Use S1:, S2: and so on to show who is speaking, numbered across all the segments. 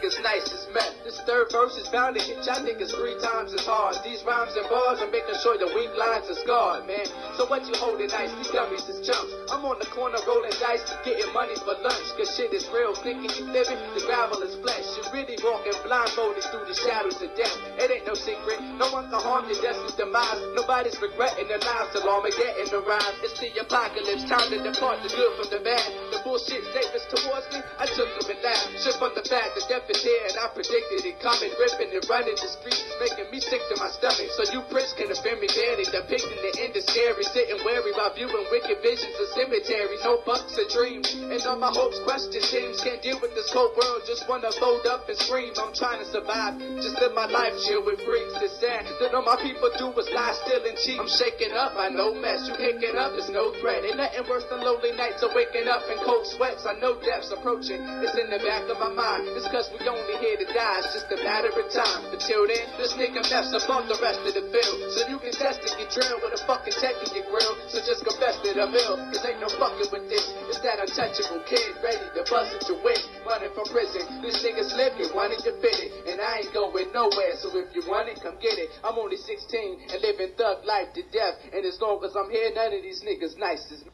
S1: It's nice as met. This third verse is bound to hit y'all niggas three times as hard. These rhymes and bars are making sure the weak lines are scarred, man. So what you holding nice? These dummies is chumps. I'm on the corner rolling dice, getting money for lunch. Cause shit is real. Thinking you living, the gravel is flesh. You really walking blindfolded through the shadows of death. It ain't no secret. No one can harm your destiny's demise. Nobody's regretting their lives till Armageddon arrives. It's the apocalypse. Time to depart the good from the bad. The bullshit statements towards me, I took them and laughed. Shit from the fact that death is here and I predicted it coming. Ripping and running the streets, making me sick to my stomach. So you prince can offend me barely. Depicting the end is scary. Sitting wary while viewing wicked visions of cemeteries. No bucks or dreams. And all my hopes question seems. Can't deal with this cold world. Just wanna fold up and scream. I'm trying to survive. Just live my life chill with freaks. It's sad that all my people do is lie, still and cheat. I'm shaking up. I know mess. You picking up. There's no threat. Ain't nothing worse than lonely nights of waking up in cold sweats. I know death's approaching. It's in the back of my mind. It's cause we only here to die. It's just a matter of time. Until then, this nigga mess above the rest of the field. So you can test and get drilled with a fucking tech in your grill. So just confess that I'm ill. Cause ain't no fucking with this. It's that untouchable kid ready to bust at your wig. Running from prison. This nigga's living, wanting to fit it. And I ain't going nowhere. So if you want it, come get it. I'm only 16 and living thug life to death. And as long as I'm here, none of these niggas nice as me.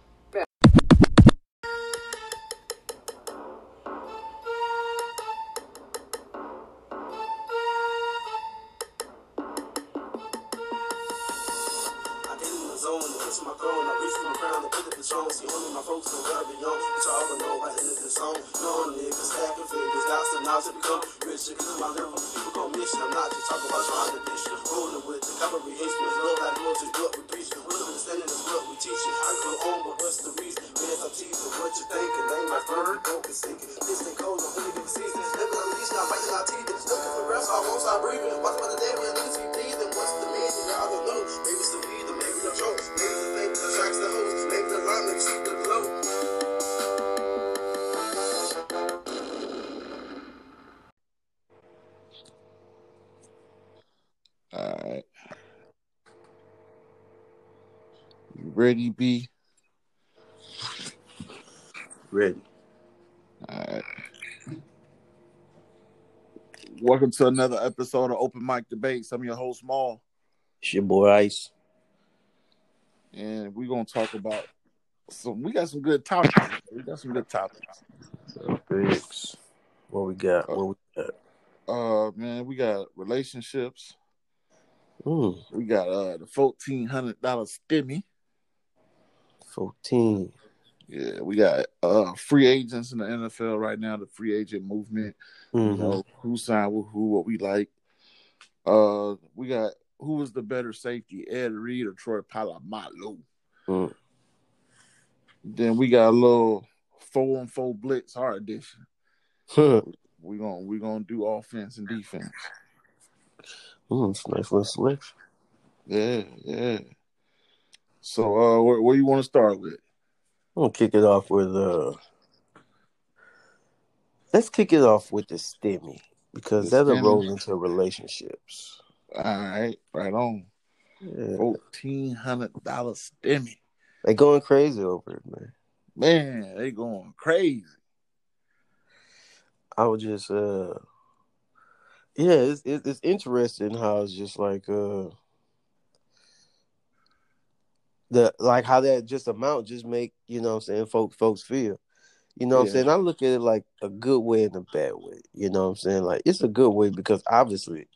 S2: The my throne, I reach for my crown, I put it in zone. See, only my folks know where I belong. It's all I know, I ended the song. Knowing niggas, stacking figures, doubts and now to become richer. Cause my level, people gon' miss you. I'm not just talking about trying to dish. Rolling with the cavalry instruments, how the is what we preach. Real understanding is what we teach. I go on, but what's the reason? Man, I'm teasing what you thinking. Ain't my bird, don't be sinking. This ain't cold, I'm
S3: ready, B?
S2: Ready.
S3: All right. Welcome to another episode of Open Mic Debates. I'm your host, Maul,
S2: It's your boy Ice.
S3: and we're gonna talk about some. We got some good topics. We got some good topics.
S2: Biggs. What we got? What we got?
S3: Uh, man, we got relationships.
S2: Mm,
S3: We got uh the fourteen hundred dollar stimmy.
S2: 14.
S3: Yeah, we got uh free agents in the NFL right now. The free agent movement. You
S2: Mhm.
S3: know who signed with who, what we like. Uh, we got who was the better safety, Ed Reed or Troy Polamalu.
S2: Mm.
S3: Then we got a little four and four blitz hard edition.
S2: Mm.
S3: We gonna we're gonna do offense and defense.
S2: Mm, it's a nice little selection.
S3: Yeah, yeah. So uh, where, where you want to start with?
S2: I'm gonna kick it off with uh let's kick it off with the stimmy because
S3: The
S2: that'll
S3: stimmy.
S2: roll into relationships.
S3: All right, right on.
S2: Yeah.
S3: Fourteen hundred dollar stimmy.
S2: They going crazy over it, man.
S3: Man, they going crazy.
S2: I was just uh yeah, it's it's, it's interesting how it's just like uh the like how that just amount just make, you know what I'm saying, folks folks feel. You know what
S3: Yeah.
S2: I'm saying? I look at it like a good way and a bad way. You know what I'm saying? Like it's a good way because obviously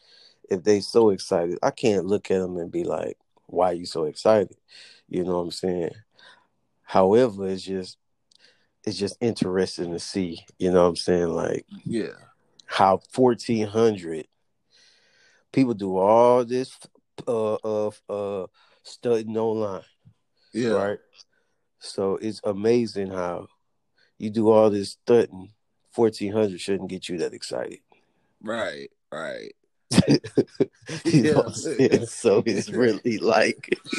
S2: if they so excited, I can't look at them and be like, why are you so excited? You know what I'm saying? However, it's just it's just interesting to see, you know what I'm saying? Like
S3: Yeah,
S2: how 1400 people do all this uh uh uh studying online
S3: yeah,
S2: right so it's amazing how you do all this studying 1400 shouldn't get you that excited
S3: right, right.
S2: you know what I'm
S3: Yeah.
S2: saying? so it's really like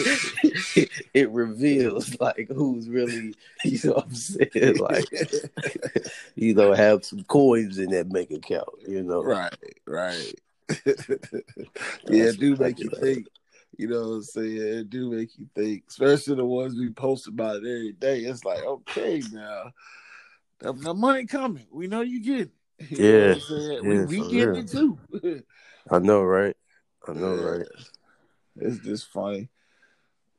S2: it reveals like who's really you know what i'm saying like you know have some coins in that bank account you know
S3: right, right. yeah, do make you think. You know what I'm saying? It do make you think, especially the ones we post about it every day. It's like, okay, now the, the money coming. We know you get it. You know what I'm
S2: Yes,
S3: saying? we
S2: yes,
S3: we
S2: for
S3: get
S2: real.
S3: it too.
S2: I know, right? I know,
S3: Yeah.
S2: right?
S3: It's just funny.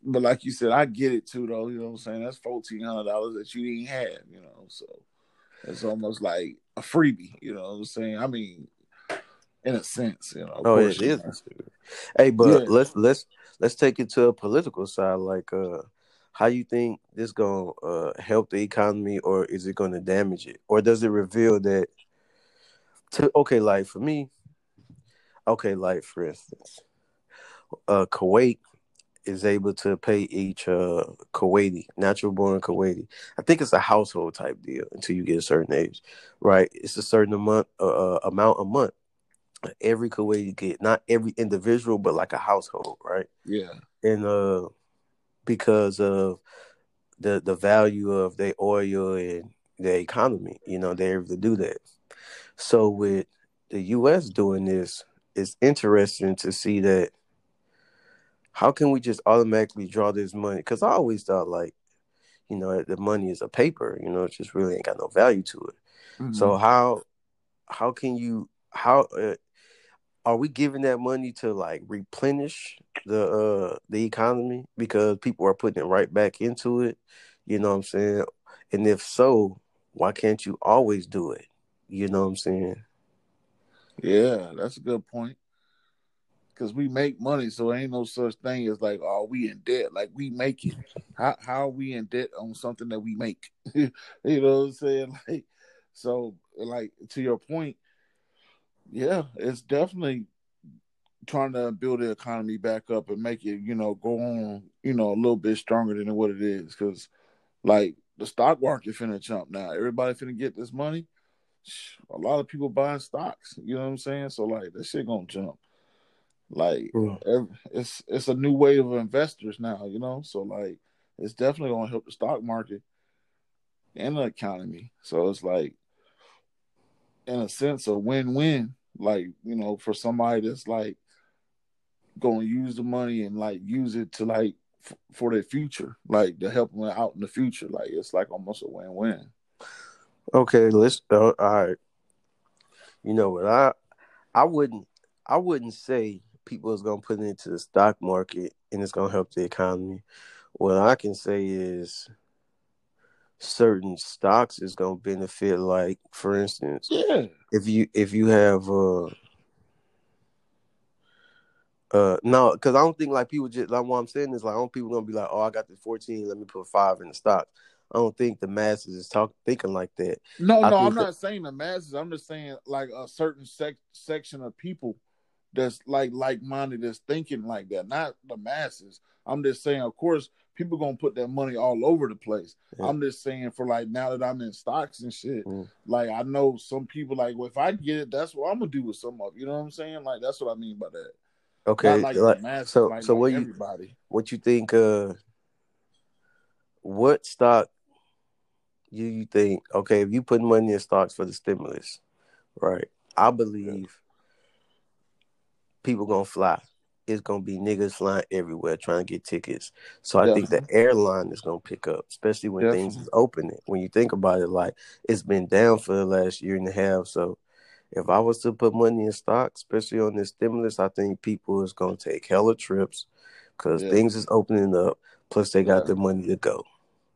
S3: But like you said, I get it too though, you know what I'm saying? That's fourteen hundred dollars that you didn't have, you know. So it's almost like a freebie, you know what I'm saying? I mean, in a sense, you know.
S2: Oh, it is.
S3: know.
S2: Hey, but
S3: Yeah.
S2: let's let's let's take it to a political side. Like, uh, how you think this gonna uh, help the economy, or is it gonna damage it, or does it reveal that? To okay, like for me, okay, like for instance, uh, Kuwait is able to pay each uh Kuwaiti, natural born Kuwaiti. I think it's a household type deal until you get a certain age, right? It's a certain amount uh, amount a month. Every Kuwaiti get not every individual, but like a household, right?
S3: Yeah.
S2: And uh, because of the the value of their oil and their economy, you know, they're able to do that. So with the U.S. doing this, it's interesting to see that how can we just automatically draw this money? Because I always thought like, you know, the money is a paper. You know, it just really ain't got no value to it.
S3: Mm-hmm.
S2: So how how can you how uh, are we giving that money to like replenish the uh the economy because people are putting it right back into it? You know what I'm saying? And if so, why can't you always do it? You know what I'm saying?
S3: Yeah, that's a good point. Cause we make money, so ain't no such thing as like, oh, we in debt. Like we make it. How how are we in debt on something that we make? you know what I'm saying? Like, so like to your point, yeah, it's definitely trying to build the economy back up and make it, you know, go on, you know, a little bit stronger than what it is. Cause like the stock market finna jump now. Everybody finna get this money. A lot of people buying stocks. You know what I'm saying? So like that shit gonna jump. Like
S2: Mm.
S3: ev- it's it's a new wave of investors now, you know. So like it's definitely gonna help the stock market and the economy. So it's like in a sense a win win. Like you know, for somebody that's like going to use the money and like use it to like f- for their future, like to help them out in the future. Like it's like almost a win win.
S2: Okay, let's uh, all right. You know what? I I wouldn't I wouldn't say people is gonna put it into the stock market and it's gonna help the economy. What I can say is certain stocks is gonna benefit. Like for instance,
S3: Yeah,
S2: if you if you have uh uh no, because I don't think like people just like what I'm saying is like I don't people gonna be like, oh, I got the 14, let me put five in the stock. I don't think the masses is talk thinking like that.
S3: no,
S2: I
S3: no, I'm
S2: that-
S3: not saying the masses. I'm just saying like a certain sec- section of people that's like like minded that's thinking like that. Not the masses. I'm just saying, of course, people gonna put that money all over the place.
S2: Yeah.
S3: I'm just saying for like now that I'm in stocks and shit.
S2: Mm.
S3: Like I know some people like well, if I get it, that's what I'm gonna do with some of. You know what I'm saying? Like that's what I mean by that.
S2: Okay,
S3: like,
S2: like, so
S3: like,
S2: so what you what you think uh what stock you you think okay if you put money in stocks for the stimulus right i believe people gonna fly it's gonna be niggas flying everywhere trying to get tickets so i think the airline is gonna pick up especially when things is opening when you think about it like it's been down for the last year and a half so if I was to put money in stocks, especially on this stimulus, I think people is gonna take hella trips because
S3: Yeah.
S2: things is opening up. Plus, they got
S3: Yeah.
S2: the money to go.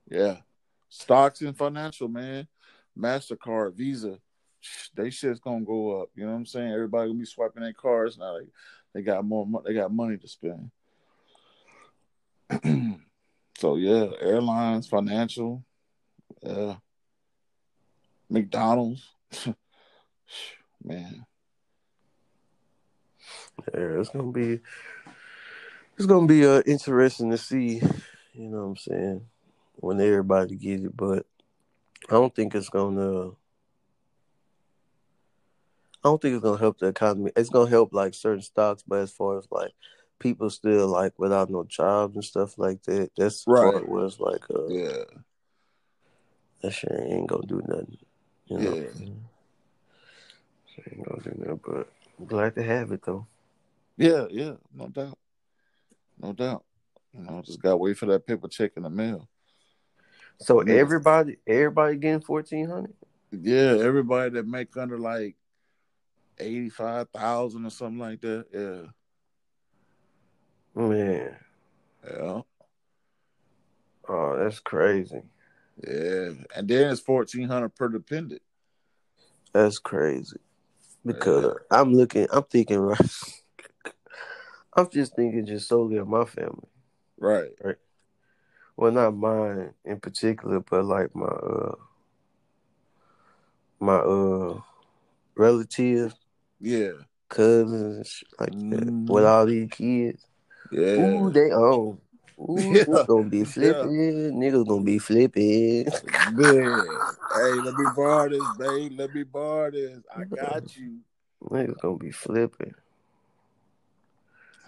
S3: Yeah. Stocks and financial, man. MasterCard, Visa, they shit's gonna go up. You know what I'm saying? Everybody gonna be swiping their cards now. They, they got more mo- they got money to spend. so yeah, airlines, financial, yeah. McDonald's. man.
S2: Yeah, it's gonna be it's gonna be uh, interesting to see. You know what I'm saying when everybody get it, but I don't think it's gonna. I don't think it's gonna help the economy. It's gonna help like certain stocks, but as far as like people still like without no jobs and stuff like that, that's
S3: Right.
S2: part where it's like uh,
S3: Yeah.
S2: that shit ain't gonna do nothing. You know,
S3: Yeah.
S2: Ain't gonna do nothing. But I'm glad to have it though.
S3: Yeah, yeah, no doubt. No doubt. You know, just gotta wait for that paper check in the mail.
S2: So
S3: Yeah.
S2: everybody, everybody getting fourteen hundred.
S3: Yeah, everybody that make under like eighty five thousand or something like that. Yeah,
S2: Man,
S3: yeah,
S2: oh, that's crazy.
S3: yeah. And then it's fourteen hundred per dependent.
S2: That's crazy. Because I'm looking, I'm thinking, right. I'm just thinking just solely of my family.
S3: Right? Right.
S2: Well, not mine in particular, but like my uh my uh relatives,
S3: Yeah.
S2: cousins, like that,
S3: Mhm.
S2: with all these kids.
S3: Yeah.
S2: Ooh, they own. Ooh,
S3: Yeah.
S2: it's gonna be flipping. Yeah. Niggas gonna be flipping.
S3: Good. Hey, let me borrow this, babe. Let me borrow this. I got you.
S2: Niggas gonna be flipping.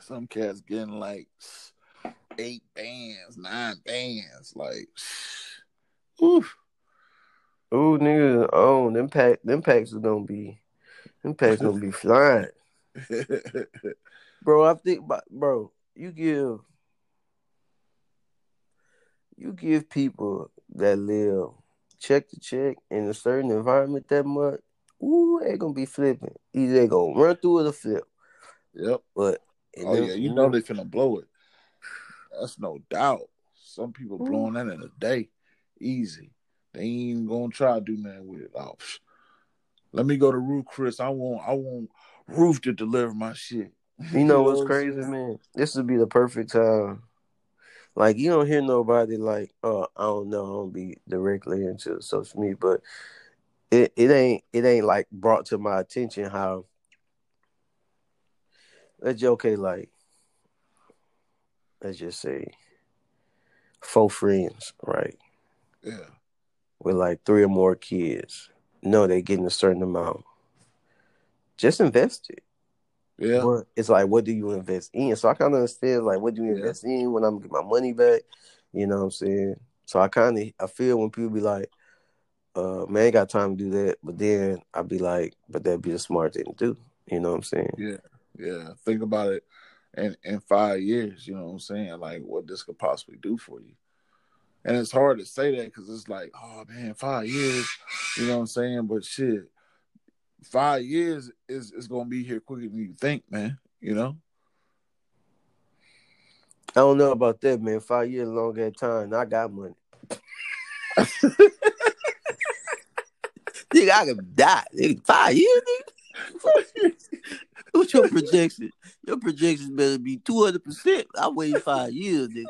S3: Some cats getting like eight bands, nine bands. Like, oof.
S2: Ooh, niggas own. Them pack them packs are gonna be them packs gonna be flying. Bro, I think bro, you give you give people that live check to check in a certain environment that much, ooh, they gonna be flipping. Either they gonna run through it or flip.
S3: yep.
S2: But
S3: Oh yeah, you know they finna blow it. That's no doubt. Some people blowing that in a day, easy. They ain't even gonna try to do nothing with it. Oh, psh. Let me go to Ruth's Chris. I want, I want Roof to deliver my shit.
S2: You know what's crazy, man? This would be the perfect time. Like you don't hear nobody like, oh, I don't know, I don't be directly into social media, but it, it ain't it ain't like brought to my attention how let's okay, like let's just say four friends, right?
S3: Yeah,
S2: With like three or more kids. No, they're getting a certain amount. Just invest it.
S3: yeah,
S2: But it's like, what do you invest in? So I kind of understand, like, what do you
S3: Yeah.
S2: invest in when I'm gonna get my money back? You know what I'm saying? So I kind of, I feel when people be like, uh, man, I ain't got time to do that. But then I'd be like, but that'd be the smart thing to do. You know what I'm saying?
S3: yeah, yeah. Think about it. In in five years, you know what I'm saying? Like what this could possibly do for you. And it's hard to say that because it's like, oh man, five years. You know what I'm saying? But shit, five years is is gonna be here quicker than you think, man. You know?
S2: I don't know about that, man. Five years long at time, I got money. Nigga, I could die. Nigga, five years, nigga. What's your projection? Your projections better be two hundred percent. I wait five years, nigga.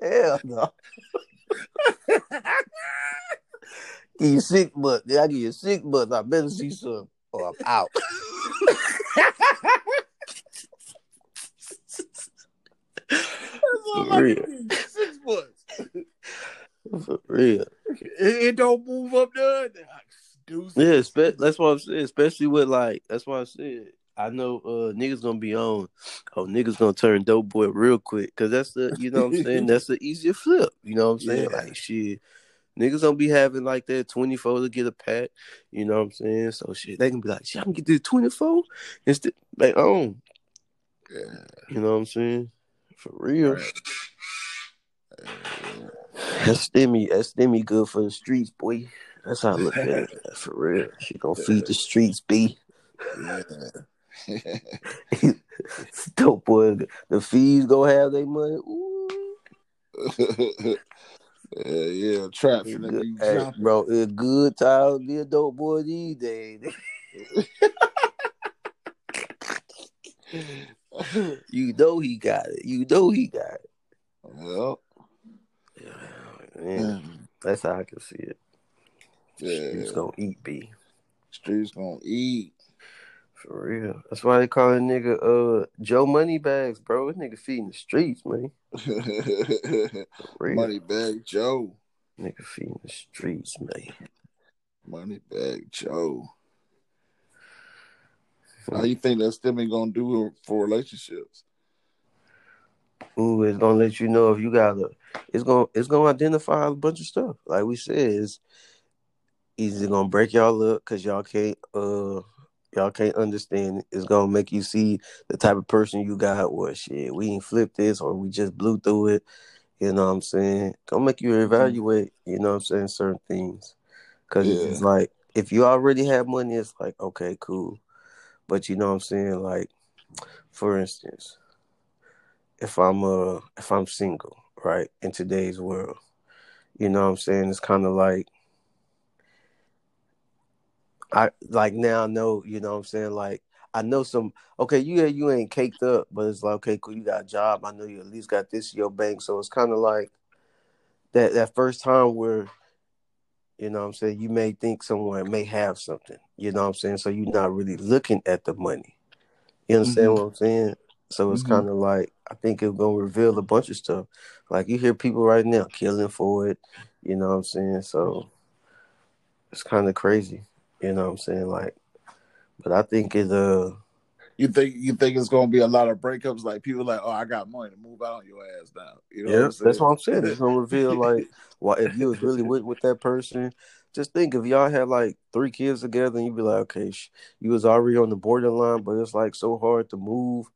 S2: Hell no. give you six months. I give you six months. I better see some or I'm out. For real.
S3: Six months.
S2: For real.
S3: It, it don't move up there. Deuces.
S2: Yeah, spe- that's what I'm saying. Especially with like, that's what I said. I know uh niggas gonna be on. Oh, niggas gonna turn dope boy real quick because that's the you know what I'm saying. That's the easier flip. You know what I'm saying?
S3: Yeah.
S2: Like shit, niggas don't be having like that 24 to get a pack. You know what I'm saying? So shit, they can be like, shit, I can get this 24 instead. Like, oh,
S3: Yeah.
S2: you know what I'm saying? For real.
S3: Right.
S2: That's stimmy. That's stimmy good for the streets, boy. That's how I look at it. For real. She gonna feed the streets, B.
S3: Yeah.
S2: Dope boy. The fees go have their money.
S3: Yeah, yeah. Trap
S2: It's
S3: finna
S2: good.
S3: be
S2: Hey, bro, it's good time to be a dope boy these days. you know he got it. You know he got it.
S3: Well,
S2: Man, that's how I can see it.
S3: yeah.
S2: He's gonna eat B.
S3: Streets gonna eat.
S2: For real. That's why they call that nigga uh Joe Moneybags, bro. This nigga feeding the streets, man. For real.
S3: Money bag Joe.
S2: Nigga feeding the streets, man.
S3: Money bag Joe. How you think that Stimmy gonna do for relationships?
S2: Ooh, it's gonna let you know if you got a. It's gonna it's gonna identify a bunch of stuff. Like we said, it's either gonna break y'all up because y'all can't uh y'all can't understand. it. It's gonna make you see the type of person you got. Or shit, we ain't flipped this, or we just blew through it. You know what I'm saying? Gonna make you evaluate, you know what I'm saying, certain things. Cause it's
S3: Yeah.
S2: just like if you already have money, it's like, okay, cool. But you know what I'm saying? Like, for instance, if I'm uh if I'm single, right, in today's world, you know what I'm saying? It's kinda like I like now I know, you know what I'm saying? Like I know some okay, you you ain't caked up, but it's like okay, cool, you got a job. I know you at least got this in your bank. So it's kinda like that that first time where you know what I'm saying, you may think someone may have something, you know what I'm saying? So you're not really looking at the money. You understand
S3: Mhm.
S2: what I'm saying? So it's
S3: Mhm.
S2: kind of like I think it's gonna reveal a bunch of stuff. Like you hear people right now killing for it, you know what I'm saying? So it's kind of crazy, you know what I'm saying? Like, but I think it uh
S3: You think you think it's gonna be a lot of breakups? Like people like, oh, I got money to move out on your ass now. You know
S2: yeah,
S3: what
S2: that's what I'm saying. It's gonna reveal like, why if you was really with with that person, just think if y'all had like three kids together, and you'd be like, okay, sh- you was already on the borderline, but it's like so hard to move.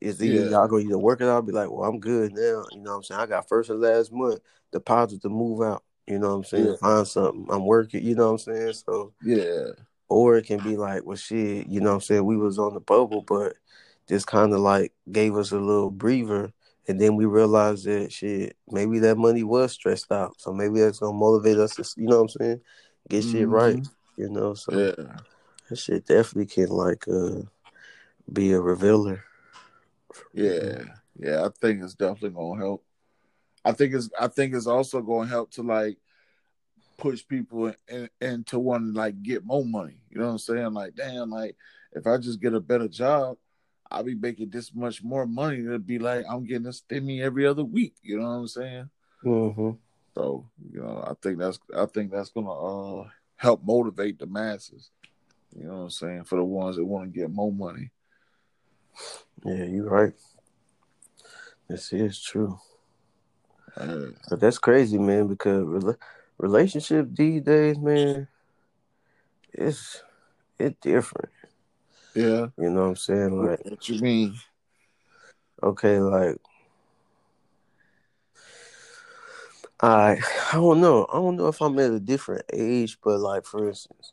S2: Is either
S3: Yeah.
S2: y'all gonna either work it out, be like, well, I'm good now. You know what I'm saying? I got first and last month deposit to move out. You know what I'm saying?
S3: Yeah.
S2: Find something. I'm working. You know what I'm saying? So
S3: yeah,
S2: or it can be like, well, shit, you know what I'm saying? We was on the bubble, but this kind of like gave us a little breather. And then we realized that shit, maybe that money was stressed out. So maybe that's gonna motivate us to, you know what I'm saying? Get shit right,
S3: Mhm.
S2: you know? So
S3: yeah,
S2: that shit definitely can like uh be a revealer.
S3: yeah, yeah. I think it's definitely gonna help. I think it's I think it's also gonna help to like push people in, into wanting to like get more money. You know what I'm saying? Like, damn, like if I just get a better job, I'll be making this much more money. It'll be like I'm getting a stimmy every other week. You know what I'm saying?
S2: Mm-hmm.
S3: So you know, I think that's I think that's gonna uh, help motivate the masses. You know what I'm saying? For the ones that want to get more money.
S2: Yeah, you're right. This is true. But that's crazy, man, because rela- relationship these days, man, it's it different.
S3: yeah.
S2: You know what I'm saying? Like
S3: What, what you mean?
S2: okay, like I I don't know. I don't know if I'm at a different age, but like for instance,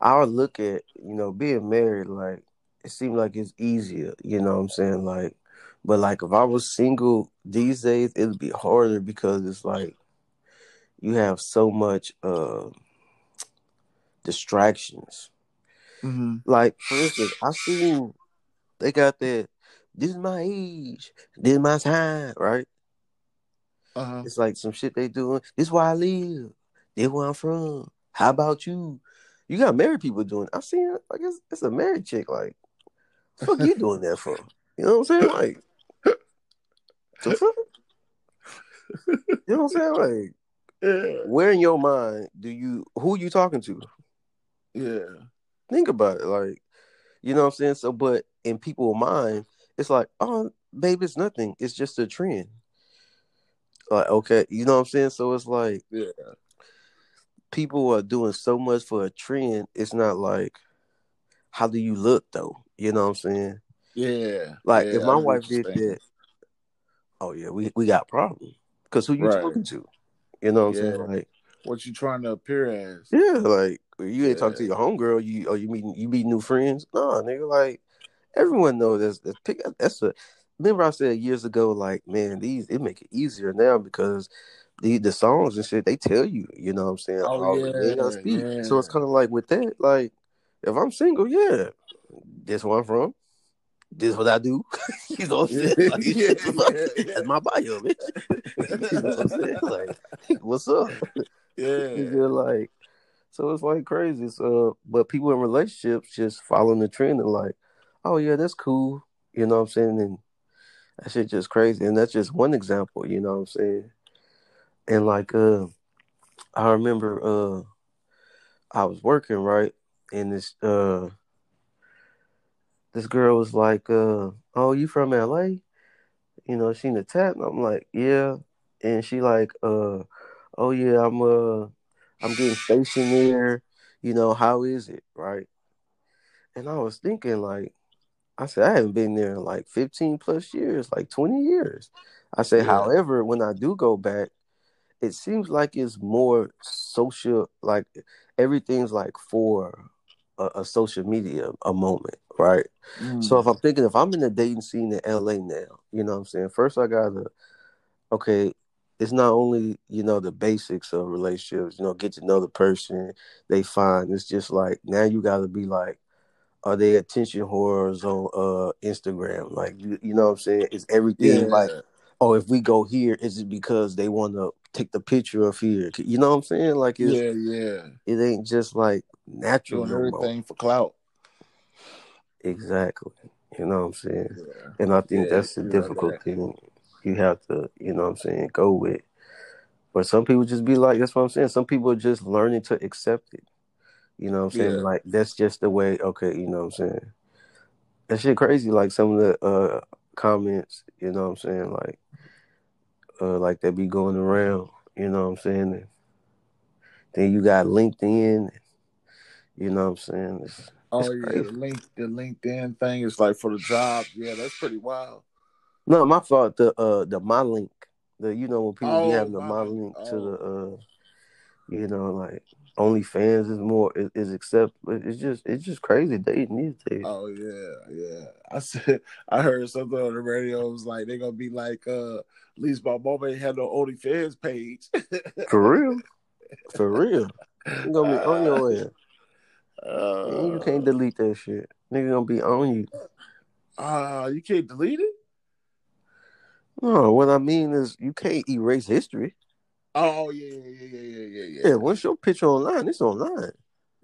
S2: I would look at, you know, being married, like it seemed like it's easier, you know what I'm saying? Like but like if I was single these days, it'd be harder because it's like you have so much uh distractions.
S3: Mm-hmm.
S2: Like for instance, I seen they got that this is my age, this is my time, right?
S3: Uh huh.
S2: It's like some shit they doing. This is where I live. This is where I'm from. How about you? You got married people doing. I've seen. Like it's, it's a married chick. Like, the fuck you doing that for? You know what I'm saying? Like, the fuck? You know what I'm saying? Like,
S3: Yeah.
S2: where in your mind do you? Who you talking to?
S3: Yeah.
S2: Think about it. Like, you know what I'm saying? So, but in people's mind, it's like, oh, babe, it's nothing. It's just a trend. Like, okay, you know what I'm saying? So it's like.
S3: Yeah.
S2: people are doing so much for a trend. It's not like, how do you look though? You know what I'm saying?
S3: Yeah.
S2: Like
S3: Yeah,
S2: if my wife did that, oh yeah, we we got problem. Cause who you
S3: Right.
S2: talking to? You know what I'm saying? Like
S3: What you trying to appear as?
S2: yeah, like you ain't talking to
S3: Yeah.
S2: your homegirl. You or you meet you meet new friends? No, nigga. Like everyone knows that's that's pick. That's a. Remember I said years ago, like man, these it make it easier now because the the songs and shit they tell you. You know what I'm saying?
S3: Oh
S2: already. You ain't gotta
S3: yeah,
S2: speak.
S3: yeah.
S2: So it's kind of like with that, like if I'm single, yeah, this where I'm from. This is what I do. you know what I'm saying? Like,
S3: Yeah, yeah.
S2: that's my bio, bitch. you know what I'm saying? Like, what's up?
S3: yeah.
S2: You're like, so it's like crazy. So, but people in relationships just following the trend and like, oh yeah, that's cool. You know what I'm saying? And that shit just crazy. And that's just one example. You know what I'm saying? And like, uh, I remember, uh, I was working right, and this, uh, this girl was like, uh, oh, you from LA? You know, she in the tap. And I'm like, yeah. And she like, uh, oh yeah, I'm uh, I'm getting stationed there. You know, how is it, right? And I was thinking like, I said I haven't been there in like 15 plus years, like 20 years. I said,
S3: Yeah.
S2: however, when I do go back, it seems like it's more social, like everything's like for a, a social media a moment, right?
S3: Mm.
S2: So if I'm thinking if I'm in the dating scene in LA now, you know what I'm saying? First I gotta okay, it's not only, you know, the basics of relationships, you know, get to know the person they find. It's just like now you gotta be like, are they attention whores on uh Instagram? Like you, you know what I'm saying? Is everything
S3: yeah,
S2: like oh if we go here, is it because they wanna take the picture of here? You know what I'm saying? Like it's,
S3: yeah, yeah.
S2: it ain't just like natural
S3: Doing everything for clout.
S2: Exactly. You know what I'm saying?
S3: Yeah.
S2: And I think
S3: Yeah,
S2: that's the difficult
S3: there.
S2: thing you have to, you know what I'm saying, go with. But some people just be like, that's what I'm saying. Some people are just learning to accept it. You know what I'm saying?
S3: Yeah.
S2: Like, that's just the way, okay, you know what I'm saying? That shit crazy. Like, some of the uh, comments, you know what I'm saying? Like, uh, like they be going around, you know what I'm saying? And then you got LinkedIn, you know what I'm saying? It's,
S3: Oh yeah, the link the LinkedIn thing is like for the job. Yeah, that's pretty wild.
S2: No, my fault. The uh the my link. The you know when people be
S3: Oh,
S2: having the
S3: my link.
S2: link to
S3: Oh.
S2: the uh you know like OnlyFans is more is, is accept. It's just it's just crazy dating these days.
S3: Oh yeah, yeah. I said I heard something on the radio. It was like they're gonna be like, uh, at least my mom ain't had no OnlyFans page.
S2: For real, for real. You gonna be on your ass. And you can't
S3: Uh,
S2: delete that shit. Nigga gonna be on you.
S3: uh, you can't delete it.
S2: No, what I mean is you can't erase history.
S3: Oh yeah, yeah, yeah, yeah, yeah, yeah.
S2: Yeah,
S3: yeah.
S2: once your picture online, it's online.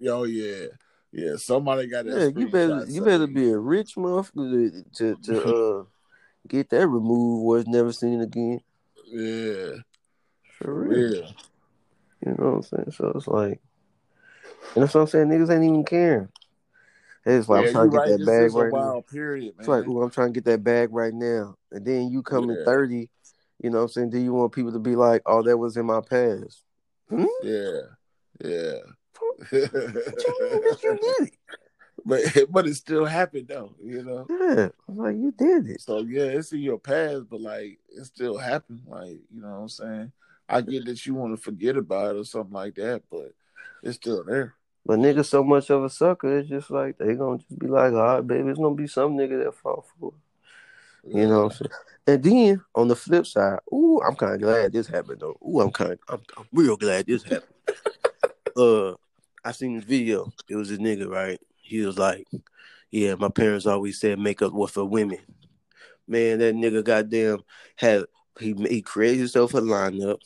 S3: Oh yeah, yeah. Somebody got that.
S2: Yeah, you better you better be a rich motherfucker to to, uh get that removed where it's never seen again.
S3: Yeah,
S2: For real.
S3: real.
S2: You know what I'm saying? So it's like, and that's what I'm saying. Niggas ain't even caring. It's like
S3: yeah,
S2: I'm trying to get
S3: right.
S2: that bag right now.
S3: period,
S2: It's like, ooh, I'm trying to get that bag right now. And then you come in 30, you know what I'm saying? Do you want people to be like, oh, that was in my past? Hmm?
S3: Yeah, yeah.
S2: You you did it?
S3: but but it still happened though, you know.
S2: Yeah. I'm like, you did it.
S3: So yeah, it's in your past, but like it still happened. Like you know what I'm saying. I get that you want to forget about it or something like that, but it's still there.
S2: But niggas so much of a sucker, it's just like, they gonna just be like, all right, baby, it's gonna be some nigga that fall for it. You know what I'm saying? And then on the flip side, ooh, I'm kind of glad this happened though. Ooh, I'm kind of, I'm, I'm real glad this happened. uh, I seen this video. It was a nigga, right? He was like, "Yeah, my parents always said makeup was for women." Man, that nigga goddamn had he he created himself a lineup.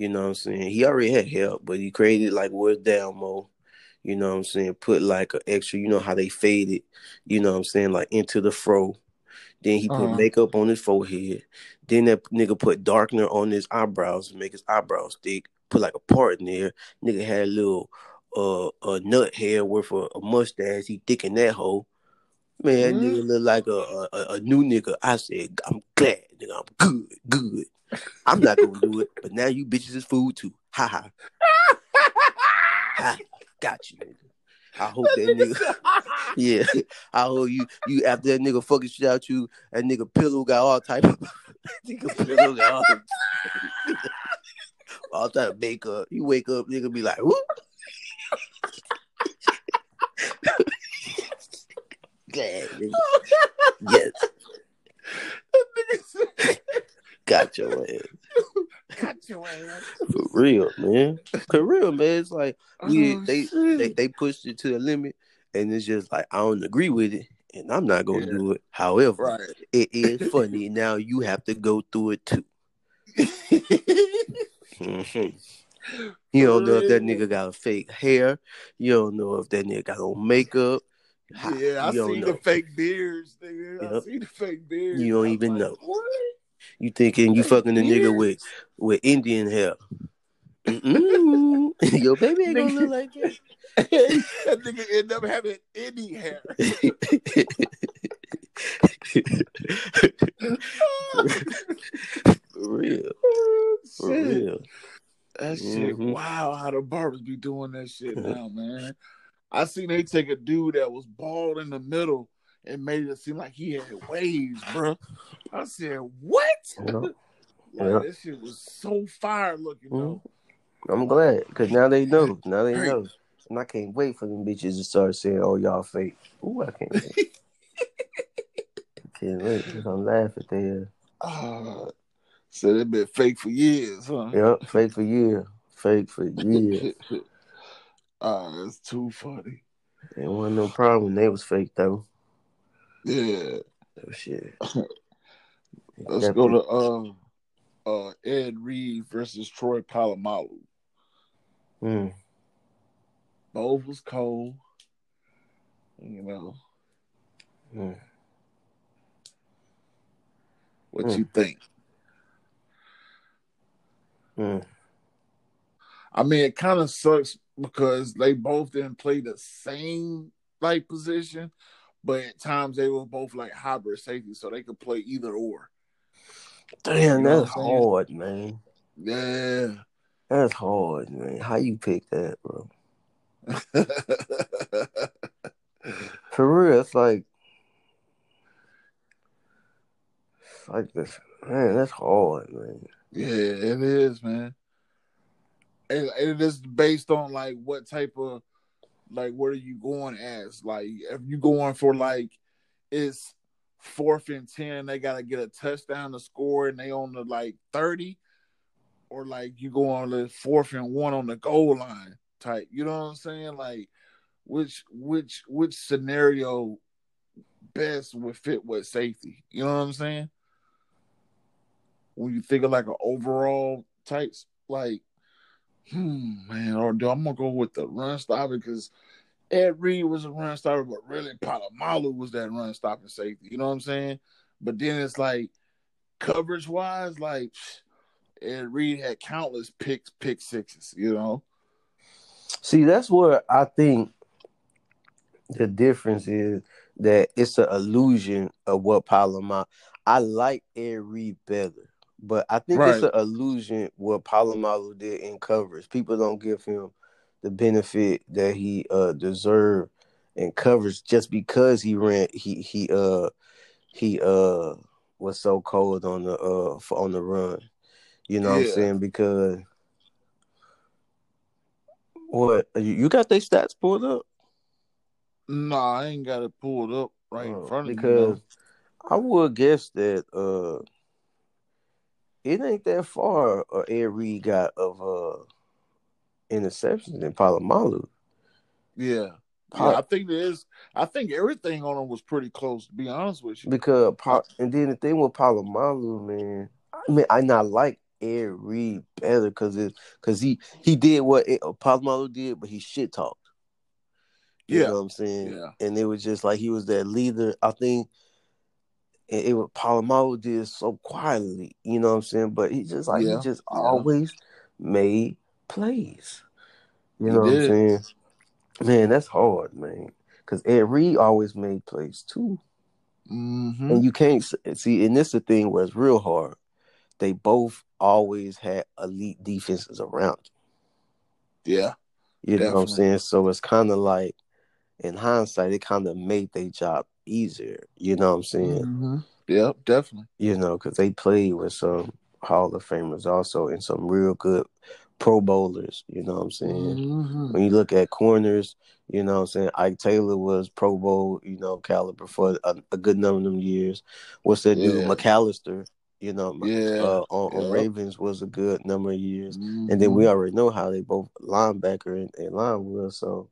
S2: You know what I'm saying? He already had help, but he created like where's down mo. You know what I'm saying? Put like an extra, you know how they fade it, you know what I'm saying, like into the fro. Then he put
S3: Uh-huh.
S2: makeup on his forehead. Then that nigga put darkener on his eyebrows to make his eyebrows thick. Put like a part in there. Nigga had a little uh a nut hair with a, a mustache. He thickened that hoe. Man, that
S3: Mhm.
S2: nigga look like a, a a new nigga. I said, I'm glad, nigga. I'm good, good. I'm not gonna do it, but now you bitches is food too. Ha ha. ha. Got you, nigga. I hope that nigga. Yeah, I hope you you after that nigga fucking shit out you. That nigga pillow got all type of nigga pillow got all, all type of makeup. You wake up, nigga be like, whoop. Nigga. Yes, got your ass.
S3: Got your ass.
S2: For real, man. For real, man. It's like we
S3: Oh,
S2: they,
S3: shit.
S2: they they pushed it to the limit, and it's just like I don't agree with it, and I'm not gonna
S3: Yeah.
S2: do it. However,
S3: right.
S2: it is funny. Now you have to go through it too. Mhm. You don't know if that nigga got a fake hair. You don't know if that nigga got on makeup.
S3: Yeah, I see the fake beards, nigga. I see the fake beards.
S2: You don't
S3: I'm
S2: even
S3: like,
S2: know.
S3: What?
S2: You thinking you fucking the nigga with with Indian hair? Your baby ain't gonna look like that.
S3: that nigga end up having any hair.
S2: For real. For real.
S3: That shit,
S2: Mhm.
S3: wow, how the barbers be doing that shit now, man. I seen they take a dude that was bald in the middle and made it seem like he had waves, bro. I said, "What?"
S2: Yeah.
S3: Like,
S2: Yeah.
S3: That shit was so fire looking though. Mm-hmm.
S2: I'm glad because now they know. Now they know. And I can't wait for them bitches to start saying, "Oh, y'all fake." Ooh, I can't wait. can't wait. They're gonna laugh at their
S3: so they've been fake for years, huh?
S2: Yep, fake for years. Fake for years.
S3: Ah, that's too funny.
S2: There wasn't no problem they was fake though.
S3: Yeah.
S2: Oh shit.
S3: Let's go to uh uh Ed Reed versus Troy Polamalu.
S2: Mm.
S3: Both was cold. You know.
S2: Mm.
S3: What
S2: Mm.
S3: you think?
S2: Mm.
S3: I mean, it kind of sucks because they both didn't play the same like position, but at times they were both like hybrid safety, so they could play either or.
S2: Damn,
S3: You know
S2: that's
S3: I'm saying?
S2: hard, man.
S3: Yeah.
S2: That's hard, man. How you pick that, bro? For real, it's like, it's like this. Man, that's hard, man.
S3: yeah, it is, man. It is based on like what type of like what are you going as? Like if you going for like it's fourth and ten, they gotta get a touchdown to score and they on the like thirty, or like you go on the fourth and one on the goal line type. You know what I'm saying? Like which which which scenario best would fit with safety? You know what I'm saying? When you think of like an overall types, like hmm man, or do I'm gonna go with the run stopper because Ed Reed was a run stopper, but really Polamalu was that run stopping safety. You know what I'm saying? But then it's like coverage wise, like Ed Reed had countless picks, pick sixes. You know?
S2: See, that's where I think the difference is that it's an illusion of what Palomar. I like Ed Reed better, but I think it's an illusion what Polamalu did in coverage. People don't give him the benefit that he uh deserved in coverage just because he ran he he uh he uh was so cold on the uh for, on the run. You know what I'm saying? Because what you, got their stats pulled up?
S3: No, I ain't got it pulled up right in
S2: Uh,
S3: front of me.
S2: because. I would guess that uh it ain't that far uh, Ed Reed got of uh interceptions in Polamalu.
S3: Yeah. Yeah, I think there is. I think everything on him was pretty close. To be honest with you,
S2: Because and then the thing with Polamalu, man, I mean I not like Ed Reed better because it because he he did what it, uh, Polamalu did, but he shit talked. You
S3: Yeah.
S2: know what I'm saying?
S3: Yeah.
S2: And it was just like he was that leader. I think it, it was Polamalu did so quietly, you know what I'm saying? But he just like
S3: Yeah.
S2: he just always made plays. You
S3: He
S2: know what I'm saying? Man, that's hard, man. Because Ed Reed always made plays too.
S3: hmm
S2: And you can't see, and this the thing where it's real hard. They both always had elite defenses around.
S3: Yeah.
S2: You know what I'm saying? So it's kind of like, in hindsight, it kind of made their job easier. You know what I'm saying?
S3: hmm Yep. Definitely.
S2: You know, because they played with some Hall of Famers also and some real good Pro Bowlers. You know what I'm saying?
S3: Mhm.
S2: When you look at corners, you know what I'm saying? Ike Taylor was Pro Bowl, you know, caliber for a, a good number of them years. What's that dude? McAlister, you know,
S3: Yeah.
S2: uh, on, on Ravens was a good number of years. And then we
S3: Mhm.
S2: already know how they both linebacker and, and line was. So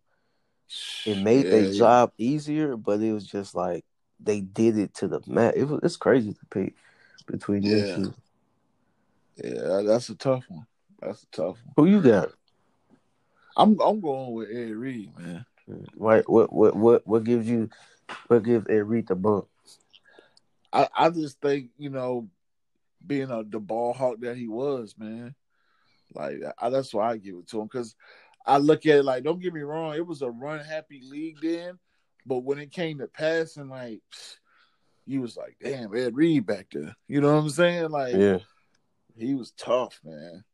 S2: it made
S3: Yeah,
S2: their
S3: yeah.
S2: job easier, but it was just like they did it to the mat. It was it's crazy to pick between
S3: Yeah.
S2: them two.
S3: Yeah, that's a tough one. That's a tough one.
S2: Who you got?
S3: I'm I'm going with Ed Reed, man.
S2: Right? What what what what gives you what gives Ed Reed the bump?
S3: I, I just think you know, being a the ball hawk that he was, man. Like I, that's why I give it to him because I look at it like, don't get me wrong, it was a run happy league then, but when it came to passing, like he was like, damn, Ed Reed back there. You know what I'm saying? Like
S2: Yeah.
S3: he was tough, man.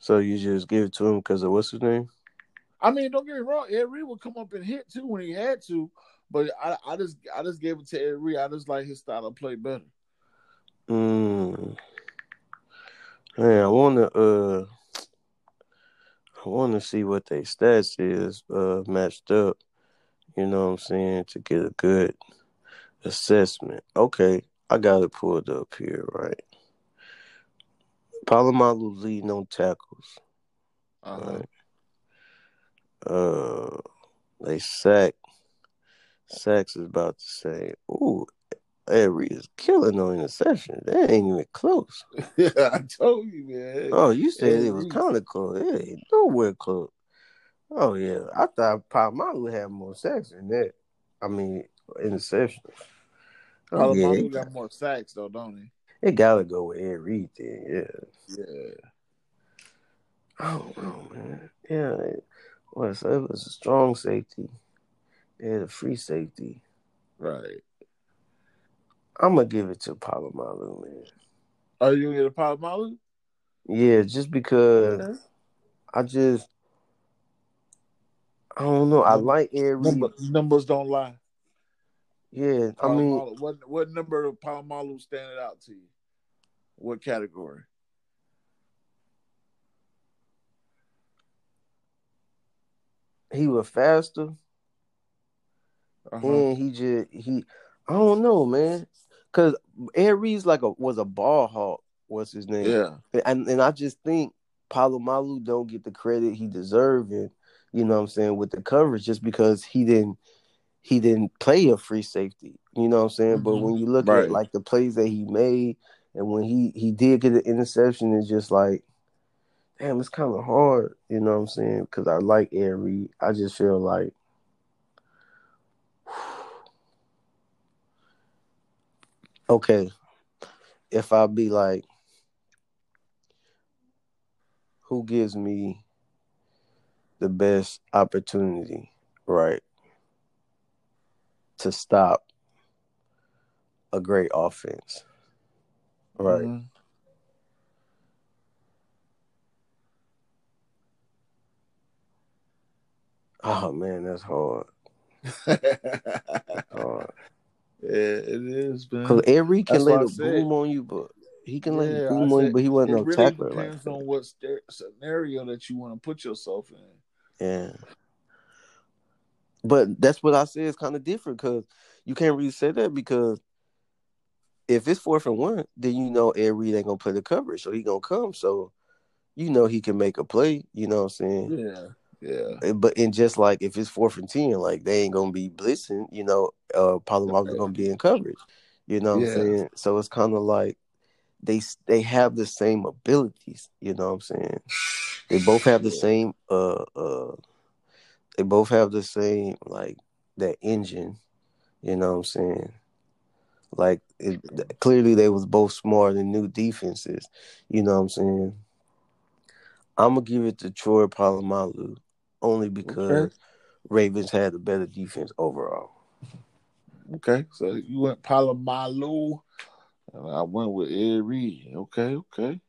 S2: So you just give it to him because of what's his name?
S3: I mean, don't get me wrong, Ed Reed would come up and hit too when he had to, But I, I just I just gave it to Ed Reed. I just like his style of play better.
S2: Mm. Man, I wanna uh I wanna see what their stats is uh matched up. You know what I'm saying, to get a good assessment. Okay, I got it pulled up here, right? Polamalu leading on tackles.
S3: Uh-huh.
S2: Right. Uh, they sack. Sacks is about to say, "Ooh, Avery is killing on interception. That ain't even close."
S3: Yeah, I told you, man.
S2: Oh, you said it was kind of close. It ain't nowhere close. Oh yeah, I thought Polamalu had more sacks than that. I mean, interceptions. Oh, yeah,
S3: Polamalu
S2: it,
S3: got more sacks though, don't he?
S2: it gotta go with Ed Reed then. Yeah.
S3: Yeah.
S2: I don't know, man. Yeah. Well, so it was a strong safety. They had a free safety.
S3: Right.
S2: I'm gonna give it to Polamalu, man.
S3: Are you gonna get a Polamalu?
S2: Yeah, just because I just I don't know. I like Ed Reed.
S3: Number, numbers don't lie.
S2: Yeah, I mean,
S3: Polamalu- what what number of Polamalu standing out to you? What category?
S2: he was faster,
S3: Uh-huh.
S2: and he just he. I don't know, man, because Ed Reed's like a was a ball hawk. What's his name?
S3: Yeah.
S2: and and I just think Polamalu don't get the credit he deserves, and you know what I'm saying with the coverage just because he didn't he didn't play a free safety. You know what I'm saying? But
S3: Mhm.
S2: when you look
S3: Right.
S2: at like the plays that he made, and when he he did get an interception, it's just like, damn, it's kind of hard. You know what I'm saying? Because I like Ed Reed. I just feel like. Okay, if I be like, who gives me the best opportunity, right, to stop a great offense, right?
S3: Mhm.
S2: Oh man, that's hard. Hard.
S3: Yeah, it is, man.
S2: Because Every can let it boom on you, but he can let it
S3: Yeah,
S2: boom
S3: I
S2: on you, but he wasn't
S3: it
S2: no
S3: really
S2: tackler like
S3: depends
S2: that.
S3: on what scenario that you want to put yourself in.
S2: Yeah. But that's what I say is kind of different because you can't really say that because if it's fourth and one, then you know Ed Reed ain't gonna play the coverage, so he gonna come. So you know he can make a play. You know what I'm saying?
S3: Yeah, yeah,
S2: Uh, But and just like if it's fourth and ten, like they ain't gonna be blitzing. You know, uh,
S3: Polamalu's
S2: gonna be in coverage. You know what
S3: Yeah.
S2: I'm saying? So it's kind of like they they have the same abilities. You know what I'm saying? They both have the same uh uh they both have the same like that engine, you know what I'm saying? Like it, clearly they was both smart and new defenses, you know what I'm saying? I'm gonna give it to Troy Polamalu only because
S3: Okay.
S2: Ravens had a better defense overall.
S3: Okay, so you went Polamalu, and I went with Ed Reed. Okay, okay.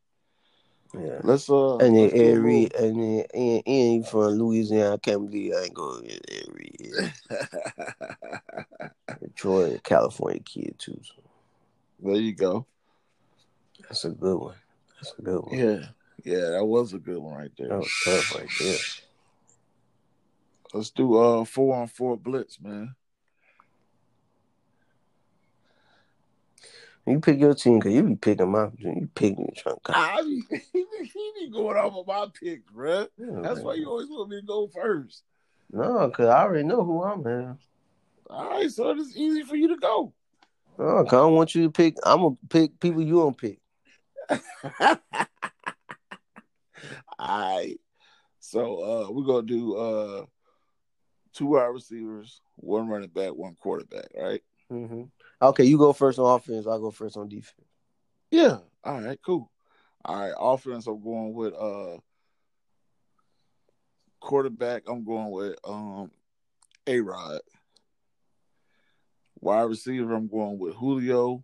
S2: Yeah.
S3: Let's uh.
S2: And then
S3: let's do a
S2: Ed Reed, and then and, and from Louisiana, I can't believe I ain't going with Ed Reed. A California kid too. So
S3: there you go.
S2: that's a good one. That's a good one.
S3: Yeah, yeah, that was a good one right there.
S2: That was tough right there.
S3: Let's do uh four on four blitz, man.
S2: You pick your team because you be picking my team. you picking me trying to
S3: I be, he, be, he be going off of my picks, bruh. That's why you always want me to go first.
S2: No, because I already know who I'm in.
S3: All right, so it's easy for you to go.
S2: No, 'cause I don't want you to pick. I'm gonna pick people you don't pick.
S3: All right. So uh we're gonna do uh two wide receivers, one running back, one quarterback, right?
S2: hmm Okay, you go first on offense. I'll go first on defense.
S3: Yeah. All right, cool. All right, offense I'm going with uh quarterback, I'm going with um A Rod. Wide receiver, I'm going with Julio.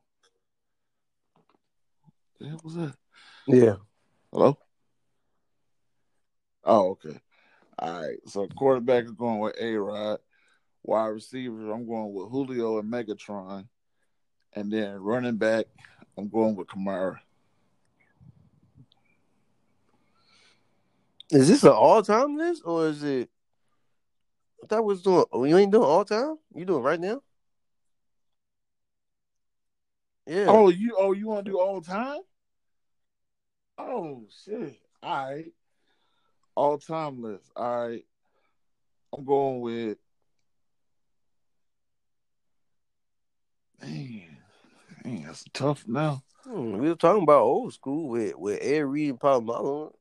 S3: Hell was that?
S2: Yeah.
S3: Hello? Oh, okay. All right. So quarterback is going with A Rod. Wide receivers, I'm going with Julio and Megatron. And then running back, I'm going with Kamara.
S2: Is this an all time list or is it? I thought we was doing. You ain't doing all time. You doing right now? Yeah.
S3: Oh, you oh you want to do all time? Oh shit! All right, all time list. All right, I'm going with. Man, man, that's tough now.
S2: Hmm, we were talking about old school with with Ed Reed and Paul Malone.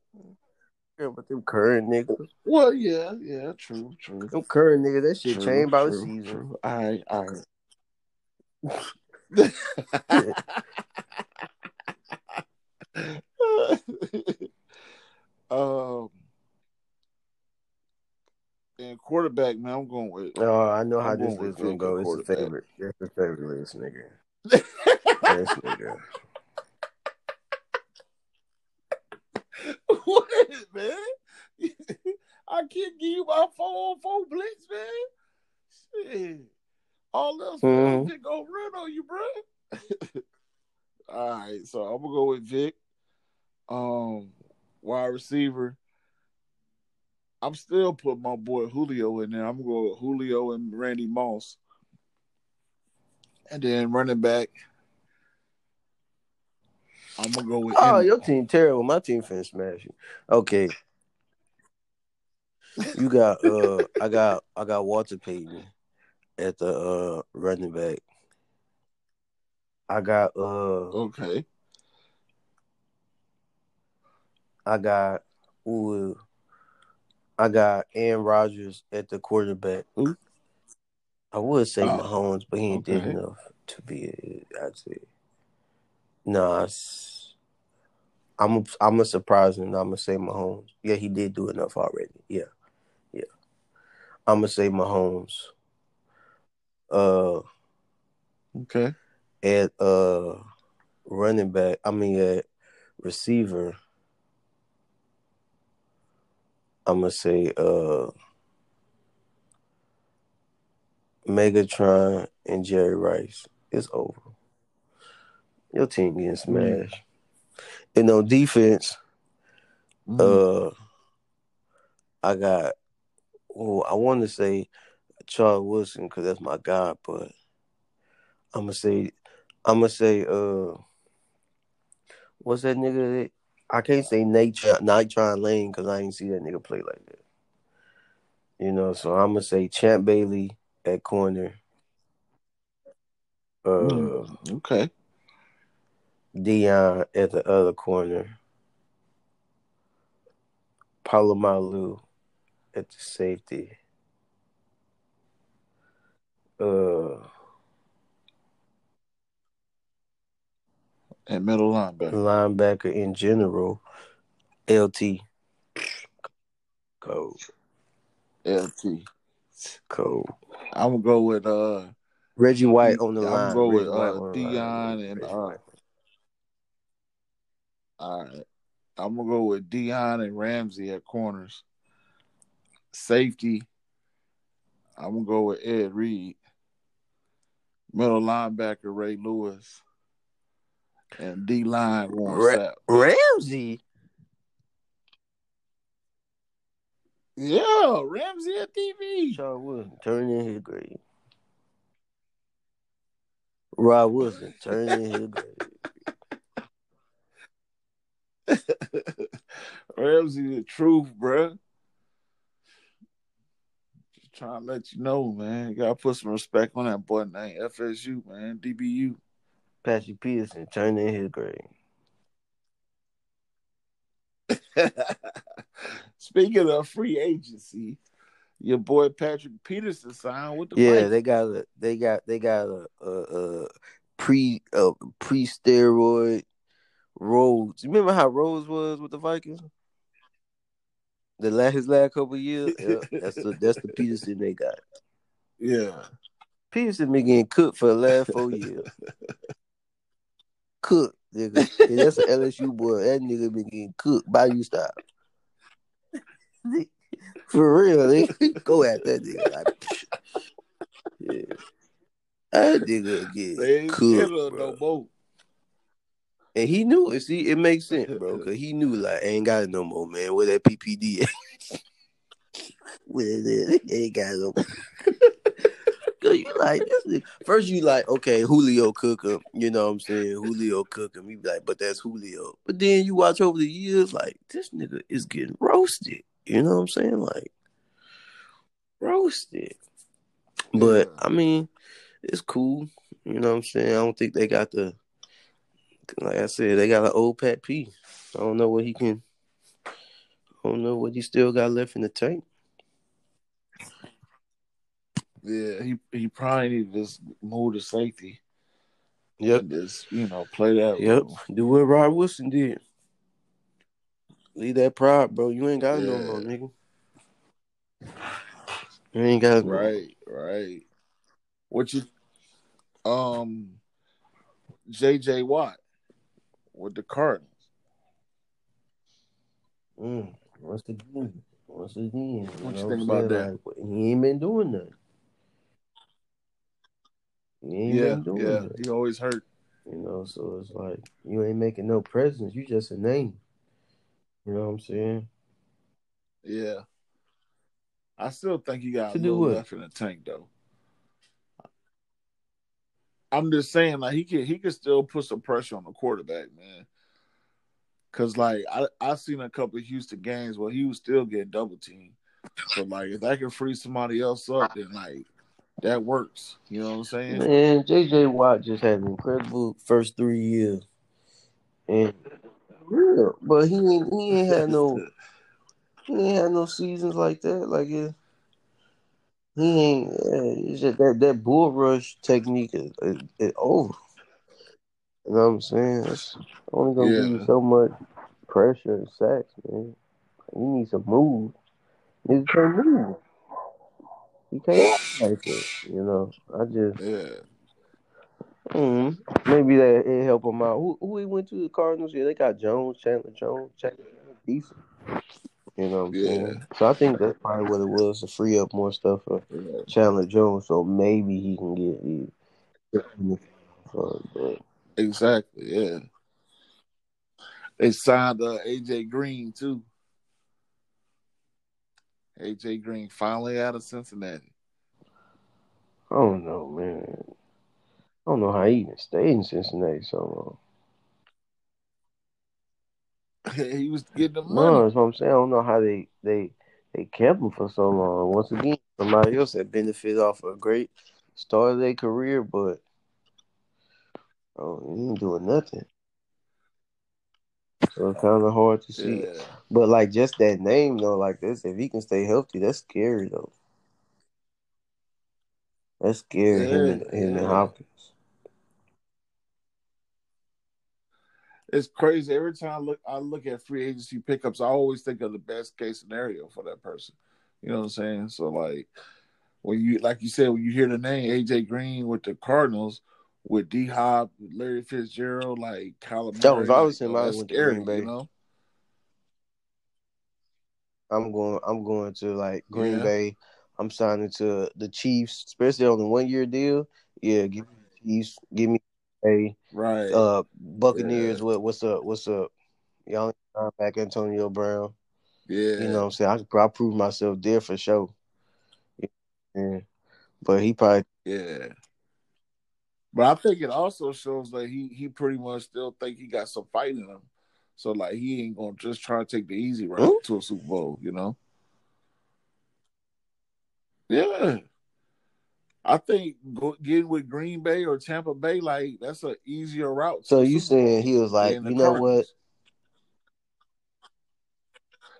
S2: Yeah, but them current niggas,
S3: Well, yeah, yeah, true, true.
S2: them current niggas, that shit changed by the season.
S3: true. All right, all right. um, and quarterback, man, I'm going with.
S2: Oh, I know how
S3: I'm
S2: this
S3: going with
S2: list gonna go. It's the
S3: quarterback.
S2: favorite. That's the favorite list, nigga. This nigga.
S3: what, man? I can't give you my four on four blitz, man. Shit. All else, man,
S2: Mhm.
S3: Vic gonna run on you, bro. All right, so I'm gonna go with Vic. Um, wide receiver. I'm still putting my boy Julio in there. I'm gonna with Julio and Randy Moss. And then running back. I'm gonna go with
S2: Oh,
S3: Em-
S2: your team terrible. My team finna smash you. Okay. You got uh I got I got Walter Payton at the uh running back. I got uh
S3: Okay.
S2: I got ooh I got Aaron Rodgers at the quarterback. I would say
S3: Oh,
S2: Mahomes, but he ain't did
S3: okay.
S2: enough to be I'd say. Nah, I'm a, I'm a surprise and I'm gonna say Mahomes. Yeah, he did do enough already. Yeah, yeah. I'm gonna say Mahomes. Uh,
S3: Okay.
S2: at uh running back, I mean at receiver, I'm gonna say uh Megatron and Jerry Rice. It's over. Your team getting smashed. And on defense,
S3: Mhm.
S2: uh I got well, I want to say Charles Woodson because that's my guy, but I'm gonna say I'm gonna say uh what's that nigga? That, I can't say Nate Nitron Lane because I ain't see that nigga play like that. You know, so I'm gonna say Champ Bailey at corner. Uh,
S3: Mm. okay.
S2: Deion at the other corner. Polamalu at the safety. Uh,
S3: And middle linebacker.
S2: linebacker in general, LT. Code,
S3: LT.
S2: code.
S3: I'm gonna go with uh
S2: Reggie White on the
S3: I'm
S2: line.
S3: go with,
S2: Reggie White
S3: uh,
S2: on the line.
S3: Deion and,
S2: Reggie
S3: uh,
S2: White.
S3: all right. I'm gonna go with Deion and Ramsey at corners. Safety. I'm gonna go with Ed Reed. Middle linebacker Ray Lewis. And D line Warren
S2: Ra-
S3: Sapp.
S2: Ramsey.
S3: Yeah, Ramsey at TV.
S2: Charles Woodson turn in his grave. Rod Woodson turn in his grave.
S3: Ramsey the truth, bruh. Just trying to let you know, man. You gotta put some respect on that boy name. FSU, man. DBU.
S2: Patrick Peterson turn in his grave.
S3: Speaking of free agency, your boy Patrick Peterson signed with the
S2: Yeah,
S3: Vikings.
S2: they got a they got they got a, a, a pre a pre steroid Rhodes. You remember how Rhodes was with the Vikings? The last his last couple of years, yeah, that's the that's the Peterson they got.
S3: yeah.
S2: Peterson been getting cooked for the last four years. Cooked, nigga. And that's an LSU boy. That nigga been getting cooked by you style. For real, nigga. Go at that nigga. Like, That nigga get
S3: They
S2: cooked, bro.
S3: no more.
S2: And he knew it. See, it makes sense, bro. Cause he knew like I ain't got it no more, man. Where that PPD at? Where it is? Ain't got it no more. You like this. First you like, okay, Julio cook him. You know what I'm saying? Julio cook him. You be like, but that's Julio. But then you watch over the years, like, this nigga is getting roasted. You know what I'm saying? Like roasted. But. I mean, it's cool. You know what I'm saying? I don't think they got the like I said, they got an old Pat P. I don't know what he can I don't know what he still got left in the tank.
S3: Yeah, he he probably need to just move to safety
S2: Yep.
S3: and just you know play that
S2: Yep.
S3: role.
S2: Do what Rod Woodson did. Leave that pride, bro. You ain't got it no
S3: Yeah.
S2: more, nigga. You ain't got it no.
S3: Right, right. What you um JJ Watt with the Cardinals.
S2: Mm. Once again, once again,
S3: What you
S2: know
S3: think
S2: I'm
S3: about
S2: saying? Like, he ain't been doing nothing.
S3: Yeah, yeah.
S2: nothing.
S3: He always hurt.
S2: You know, so it's like you ain't making no presence. You just a name. You know what I'm saying?
S3: Yeah. I still think you got
S2: To
S3: a
S2: do
S3: little
S2: what?
S3: left in the tank though. I'm just saying, like he can he can still put some pressure on the quarterback, man. Cause like I I seen a couple of Houston games where he was still getting double teamed. So like if that can free somebody else up, then like that works. You know what I'm saying?
S2: Man, JJ Watt just had an incredible first three years. And yeah, but he ain't he ain't had no he ain't had no seasons like that. Like it, he ain't yeah, it's just that that bull rush technique is, is, is over. You know what I'm saying? It's only gonna give you so much pressure and sacks, man. You need some moves. Nigga can't move. He can't like that. You know. I just
S3: Yeah.
S2: mm, maybe that it help him out. Who who he went to the Cardinals? Yeah, they got Jones, Chandler Jones, Chandler decent. You know what I'm
S3: Yeah.
S2: saying? So I think that's probably what it was to free up more stuff for
S3: Yeah.
S2: Chandler Jones, so maybe he can get the.
S3: Exactly. Yeah. They signed uh, AJ Green too. AJ Green finally out of Cincinnati.
S2: I don't know, man. I don't know how he even stayed in Cincinnati so long.
S3: he was getting the
S2: long. No,
S3: money.
S2: that's what I'm saying. I don't know how they they they kept him for so long. Once again, somebody else that benefited off a great start of their career, but oh, he ain't doing nothing. So it's kind of hard to see.
S3: Yeah.
S2: But like just that name though, like this, if he can stay healthy, that's scary though. That's scary. him and
S3: Yeah,
S2: him and. Hopkins.
S3: It's crazy. Every time I look I look at free agency pickups, I always think of the best case scenario for that person. You know what I'm saying? So like when you like you said, when you hear the name AJ Green with the Cardinals, with D Hop, Larry Fitzgerald, like Kyler
S2: That was always
S3: like,
S2: him.
S3: yo,
S2: I
S3: that's
S2: went to
S3: scary,
S2: Bay.
S3: you know?
S2: I'm going. I'm going to like Green
S3: Yeah.
S2: Bay. I'm signing to the Chiefs, especially on the one year deal. Yeah, give me the Chiefs. Give me a
S3: Right.
S2: uh Buccaneers.
S3: Yeah.
S2: What what's up? What's up? Y'all ain't back Antonio Brown.
S3: yeah.
S2: You know what I'm saying? I could probably prove myself there for sure. Yeah. But he probably
S3: Yeah. But I think it also shows that he he pretty much still think he got some fight in him. So like he ain't gonna just try to take the easy route
S2: Hmm?
S3: to a Super Bowl, you know? Yeah. I think go, getting with Green Bay or Tampa Bay, like that's an easier route.
S2: So you saying he was like, you know what?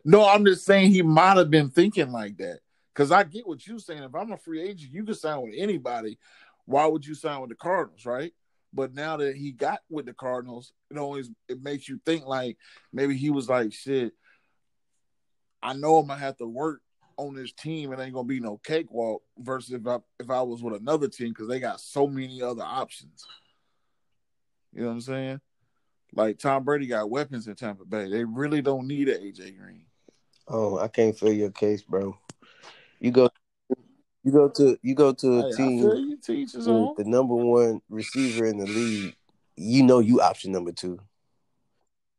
S3: No, I'm just saying he might have been thinking like that. Because I get what you're saying. If I'm a free agent, you can sign with anybody. Why would you sign with the Cardinals, right? But now that he got with the Cardinals, it always it makes you think like maybe he was like, shit, I know I'm gonna have to work on this team. It ain't gonna be no cakewalk. Versus if I if I was with another team because they got so many other options. You know what I'm saying? Like Tom Brady got weapons in Tampa Bay. They really don't need an AJ Green.
S2: Oh, I can't feel your case, bro. You go You go to you go to a
S3: Hey,
S2: team
S3: you teach
S2: with
S3: own.
S2: the number one receiver in the league. You know you option number two.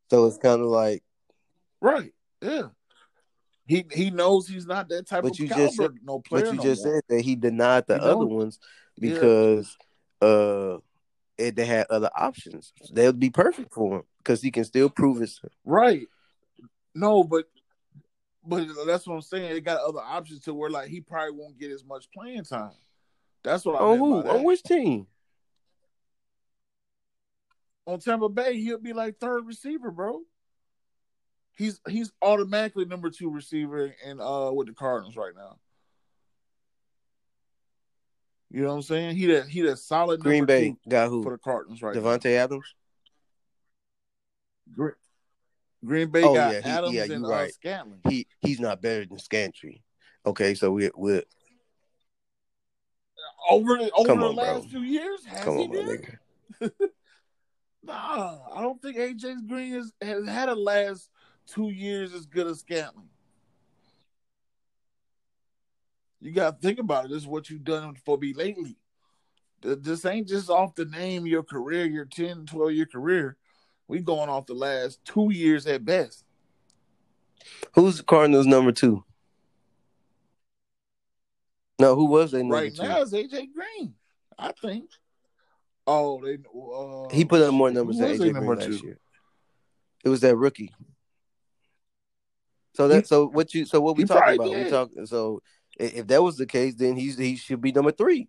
S2: So it's kind of like,
S3: Right. Yeah. He he knows he's not that type
S2: But
S3: of
S2: you
S3: caliber,
S2: just said-
S3: no player.
S2: but you
S3: no
S2: just
S3: more.
S2: said that he denied the
S3: You
S2: other
S3: know?
S2: ones
S3: Yeah.
S2: because uh it, they had other options. They would be perfect for him because he can still prove it.
S3: Right. No, but but that's what I'm saying. They got other options to where like he probably won't get as much playing time. That's what I
S2: On who? On which team?
S3: on Tampa Bay, he'll be like third receiver, bro. He's he's automatically number two receiver in uh with the Cardinals right now. You know what I'm saying? He that he that solid
S2: Green
S3: number
S2: Bay got
S3: for the Cardinals right now.
S2: Davante Adams.
S3: Green, Green Bay
S2: Oh,
S3: got
S2: yeah, he-
S3: Adams
S2: yeah,
S3: and
S2: you
S3: uh. Scantling.
S2: He he's not better than Scantry. Okay, so we we
S3: Over the over the
S2: on, bro.
S3: last few years, has
S2: come
S3: he
S2: on,
S3: been? Nah, I don't think AJ Green has, has had a last two years as good as Scantling. You got to think about it. This is what you've done for me lately. This ain't just off the name your career, your 10, 12 year career. We going off the last two years at best.
S2: Who's the Cardinals number two? No, who was they number
S3: Right
S2: two?
S3: now is AJ Green, I think. Oh, they uh,
S2: he put up more numbers than AJ Green last
S3: two?
S2: year. It was that rookie. So that so what you so what we talking about? We
S3: did.
S2: talking so if that was the case, then he's he should be number three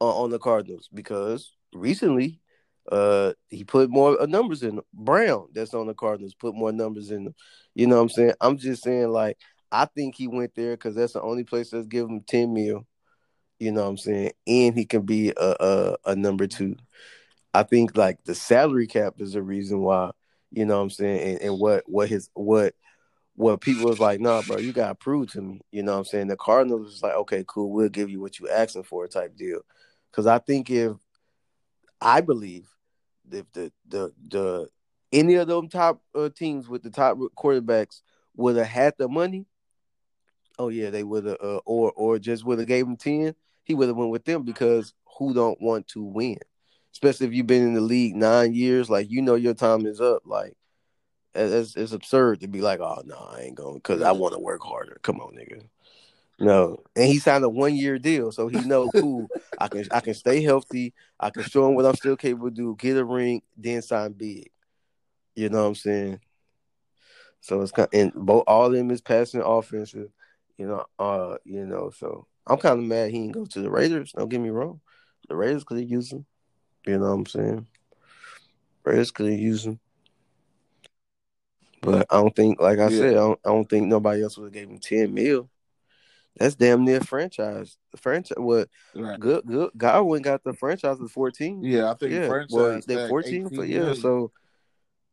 S2: on, on the Cardinals because recently, uh, he put more uh, numbers in. Brown, that's on the Cardinals, put more numbers in them. You know what I'm saying? I'm just saying like I think he went there because that's the only place that's giving him ten mil. You know what I'm saying? And he can be a a, a number two. I think like the salary cap is the reason why. You know what I'm saying? And, and what what his what what people was like, nah, bro, you gotta prove to me. You know what I'm saying? The Cardinals was like, okay, cool, we'll give you what you asking for, type deal. Because I think if I believe if the the the any of them top uh, teams with the top quarterbacks would have had the money, oh yeah, they would have, uh, or or just would have gave him ten, he would have went with them because who don't want to win, especially if you've been in the league nine years, like you know your time is up, like. It's, it's absurd to be like, oh no, I ain't going because I want to work harder. Come on, nigga. No, and he signed a one year deal, so he know cool. I can I can stay healthy. I can show him what I'm still capable to do. Get a ring, then sign big. You know what I'm saying? So it's kind of, and both all of them is passing offensive. You know, uh, you know. So I'm kind of mad he didn't go to the Raiders. Don't get me wrong, the Raiders could have used him. You know what I'm saying? Raiders could have used him. But I don't think, like I
S3: Yeah.
S2: said, I don't, I don't think nobody else would have gave him ten mil. That's damn near franchise. The franchise, what
S3: Right.
S2: good, good. Godwin got the franchise at fourteen.
S3: Yeah, I think
S2: yeah,
S3: franchise
S2: well, they fourteen for yeah.
S3: million.
S2: So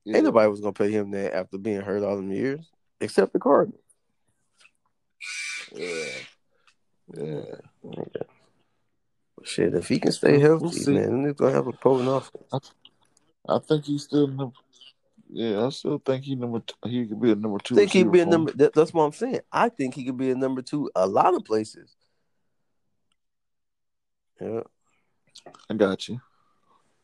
S3: Yeah.
S2: ain't nobody was gonna pay him that after being hurt all them years, except the Cardinals.
S3: Yeah. Yeah. yeah.
S2: Shit, if he can stay healthy,
S3: we'll
S2: man, then they're gonna have a potent offense.
S3: I think he's still number. Yeah, I still think he number. T- he could be a number two.
S2: I think he'd be a number. That, that's what I'm saying. I think he could be a number two a lot of places. Yeah,
S3: I got you.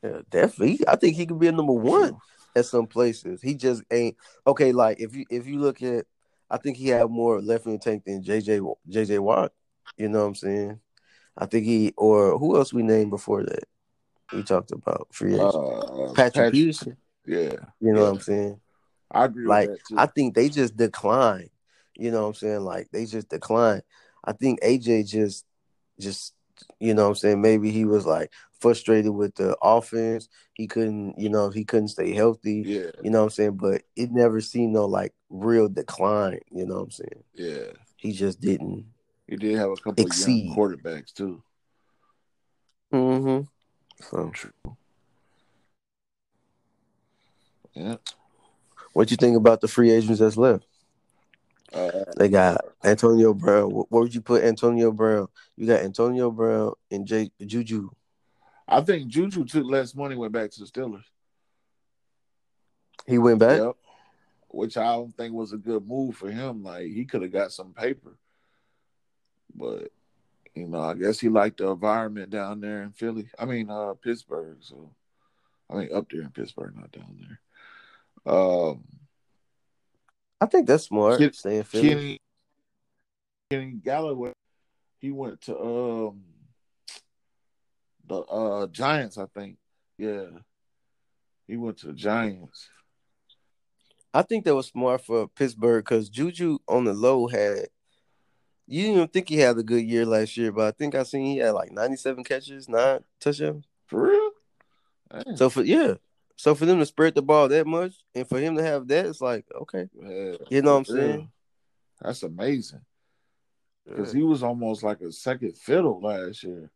S2: yeah, definitely. I think he could be a number one at some places. He just ain't okay. Like if you if you look at, I think he had more left in the tank than JJ JJ Watt. You know what I'm saying? I think he or who else we named before that? We talked about free agent.
S3: Uh,
S2: Patrick Peterson.
S3: Yeah,
S2: You know
S3: yeah.
S2: what I'm saying?
S3: I agree
S2: Like
S3: with that too.
S2: I think they just decline. You know what I'm saying? Like they just decline. I think AJ just just you know what I'm saying, maybe he was like frustrated with the offense. He couldn't, you know, he couldn't stay healthy.
S3: yeah,
S2: You know what I'm saying? But it never seen no like real decline, you know what I'm saying?
S3: yeah.
S2: He just didn't.
S3: He did have a couple
S2: Exceed.
S3: of young quarterbacks too.
S2: Mm-hmm. So
S3: Yeah.
S2: what you think about the free agents that's left?
S3: Uh,
S2: They got Antonio Brown. What, what would you put Antonio Brown? You got Antonio Brown and J Juju.
S3: I think Juju took less money, went back to the Steelers.
S2: He went back.
S3: Yep. Which I don't think was a good move for him. Like he could have got some paper, but You know, I guess he liked the environment down there in Philly. I mean, uh, Pittsburgh. So, I mean, up there in Pittsburgh, not down there. Um,
S2: I think that's smart.
S3: Kid-
S2: Stay in Philly.
S3: Kenny, Kenny Golladay, he went to um the uh Giants, I think. Yeah, he went to the Giants.
S2: I think that was smart for Pittsburgh because Juju on the low had. You didn't even think he had a good year last year, but I think I seen he had like 97 catches, nine touchdowns.
S3: For real?
S2: So for yeah, so for them to spread the ball that much and for him to have that, it's like okay,
S3: Yeah,
S2: you know what I'm saying?
S3: That's amazing. Because he was almost like a second fiddle last year.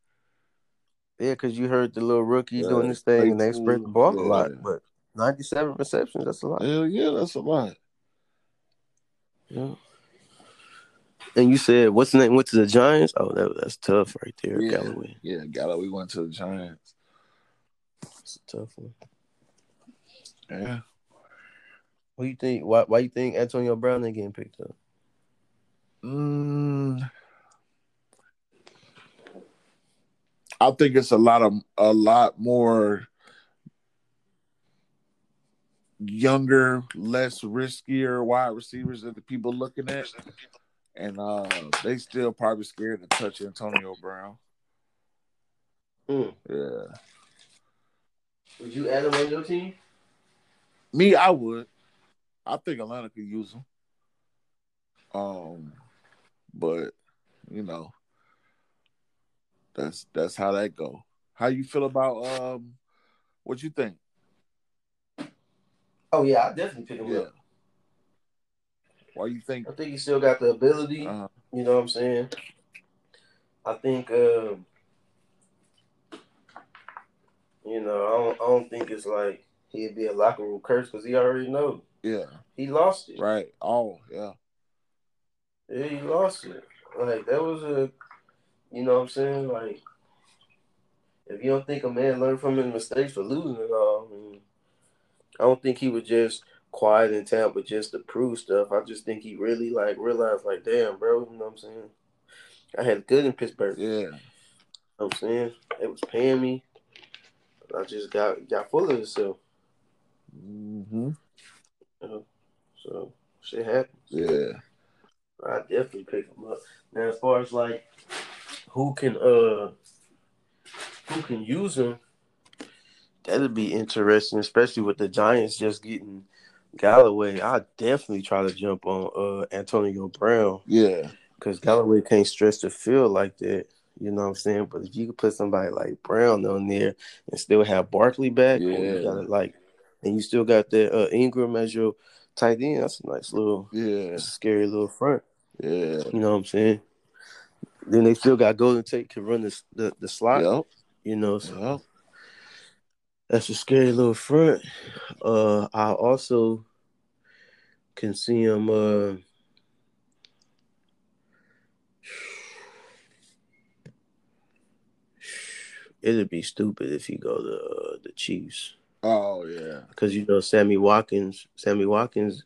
S2: Yeah, because you heard the little rookie
S3: Yeah,
S2: doing this thing and they spread the ball a lot, but 97 receptions, that's a lot.
S3: Hell yeah, that's a lot.
S2: Yeah. And you said what's the name? Went to the Giants. Oh, that that's tough right there,
S3: Yeah.
S2: Golladay.
S3: Yeah, Golladay went to the Giants.
S2: It's a tough one.
S3: Yeah.
S2: What do you think? Why why you think Antonio Brown ain't getting picked up?
S3: Mm, I think it's a lot of a lot more younger, less riskier wide receivers that the people looking at, and uh, they still probably scared to touch Antonio Brown.
S2: Mm.
S3: Yeah,
S2: Would you add him on your team?
S3: Me, I would. I think Atlanta could use him. Um, but you know, that's that's how that go. How you feel about um, what you think?
S2: Oh yeah, I definitely pick him
S3: Yeah.
S2: up.
S3: Why you think?
S2: I think he still got the ability.
S3: Uh,
S2: You know what I'm saying? I think, um, you know, I don't, I don't think it's like he'd be a locker room curse because he already know
S3: yeah,
S2: he lost it.
S3: right. Oh, yeah,
S2: Yeah, he lost it. Like that was a, you know what I'm saying? Like, if you don't think a man learned from his mistakes for losing it all, I, mean, I don't think he was just quiet in town, but just to prove stuff. I just think he really like realized, like, damn, bro, you know what I'm saying? I had good in Pittsburgh.
S3: yeah,
S2: You know what I'm saying? It was paying me. I just got got full of itself.
S3: Hmm
S2: So shit happens.
S3: yeah,
S2: I definitely pick them up. Now as far as like who can uh who can use them, that'd be interesting, especially with the Giants just getting Golladay. I definitely try to jump on uh Antonio Brown
S3: yeah,
S2: because Golladay can't stretch the field like that. You know what I'm saying? But if you could put somebody like Brown on there and still have Barkley back, you
S3: Yeah.
S2: got it like, and you still got that uh, Engram as your tight end, that's a nice little,
S3: yeah,
S2: scary little front.
S3: yeah.
S2: You know what I'm saying? Then they still got Golden Tate can run the the, the slot.
S3: Yep,
S2: You know, so
S3: yep.
S2: that's a scary little front. Uh, I also can see him. Uh, it'd be stupid if he go to uh, the Chiefs
S3: Oh yeah,
S2: because you know Sammy Watkins. Sammy Watkins,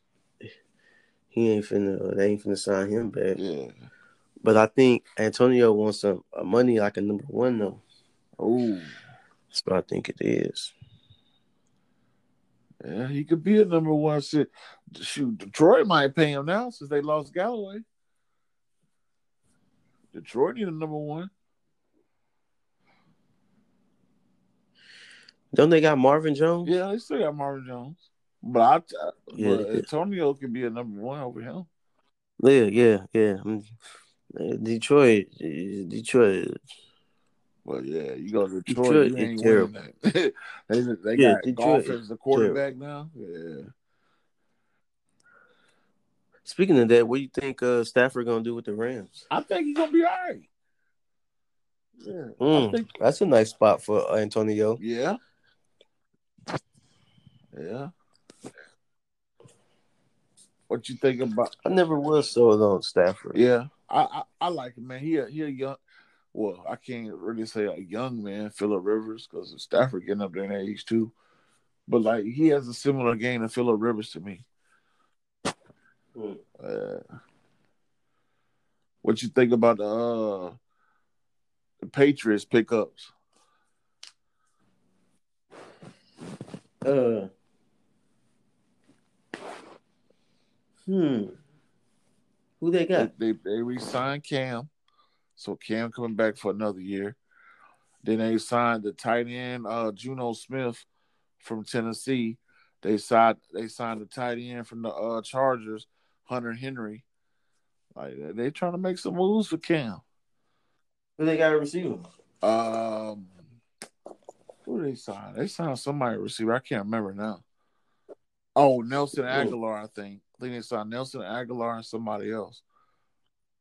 S2: he ain't finna. They ain't finna sign him back.
S3: yeah.
S2: But I think Antonio wants some money like a number one though.
S3: Oh,
S2: That's what I think it is.
S3: yeah. He could be a number one. Sit. Shoot, Detroit might pay him now since they lost Golladay. Detroit need a number one.
S2: Don't they got Marvin Jones?
S3: Yeah, they still got Marvin Jones, but I,
S2: Yeah,
S3: but Antonio could be a number one over him.
S2: Yeah, yeah, yeah. Uh, Detroit, uh, Detroit.
S3: Well, yeah, you go to Detroit,
S2: Detroit
S3: you
S2: is
S3: ain't
S2: terrible.
S3: they they
S2: Yeah,
S3: got
S2: Detroit Goff
S3: as the quarterback now. Yeah,
S2: Speaking of that, what do you think uh, Stafford gonna do with the Rams?
S3: I think he's gonna be all right. Yeah, I
S2: Mm,
S3: think.
S2: that's a nice spot for Antonio.
S3: Yeah, yeah. What you think about?
S2: I never was sold on Stafford.
S3: Yeah, I I, I like him, man. He a, he a young. Well, I can't really say a young man, Philip Rivers, because Stafford getting up there in age too. But like he has a similar game to Philip Rivers to me.
S2: Mm.
S3: Uh, what you think about the uh Patriots pickups?
S2: Uh. Hmm. Who they
S3: They,
S2: got?
S3: they they re-signed Cam, so Cam coming back for another year. Then they signed the tight end uh Jonnu Smith from Tennessee. They signed they signed the tight end from the uh Chargers, Hunter Henry. Like they trying to make some moves for Cam.
S2: Who they got a receiver?
S3: Um, who they signed? They signed somebody receiver. I can't remember now. Oh, Nelson Agholor, I think. Think they signed Nelson Agholor and somebody else.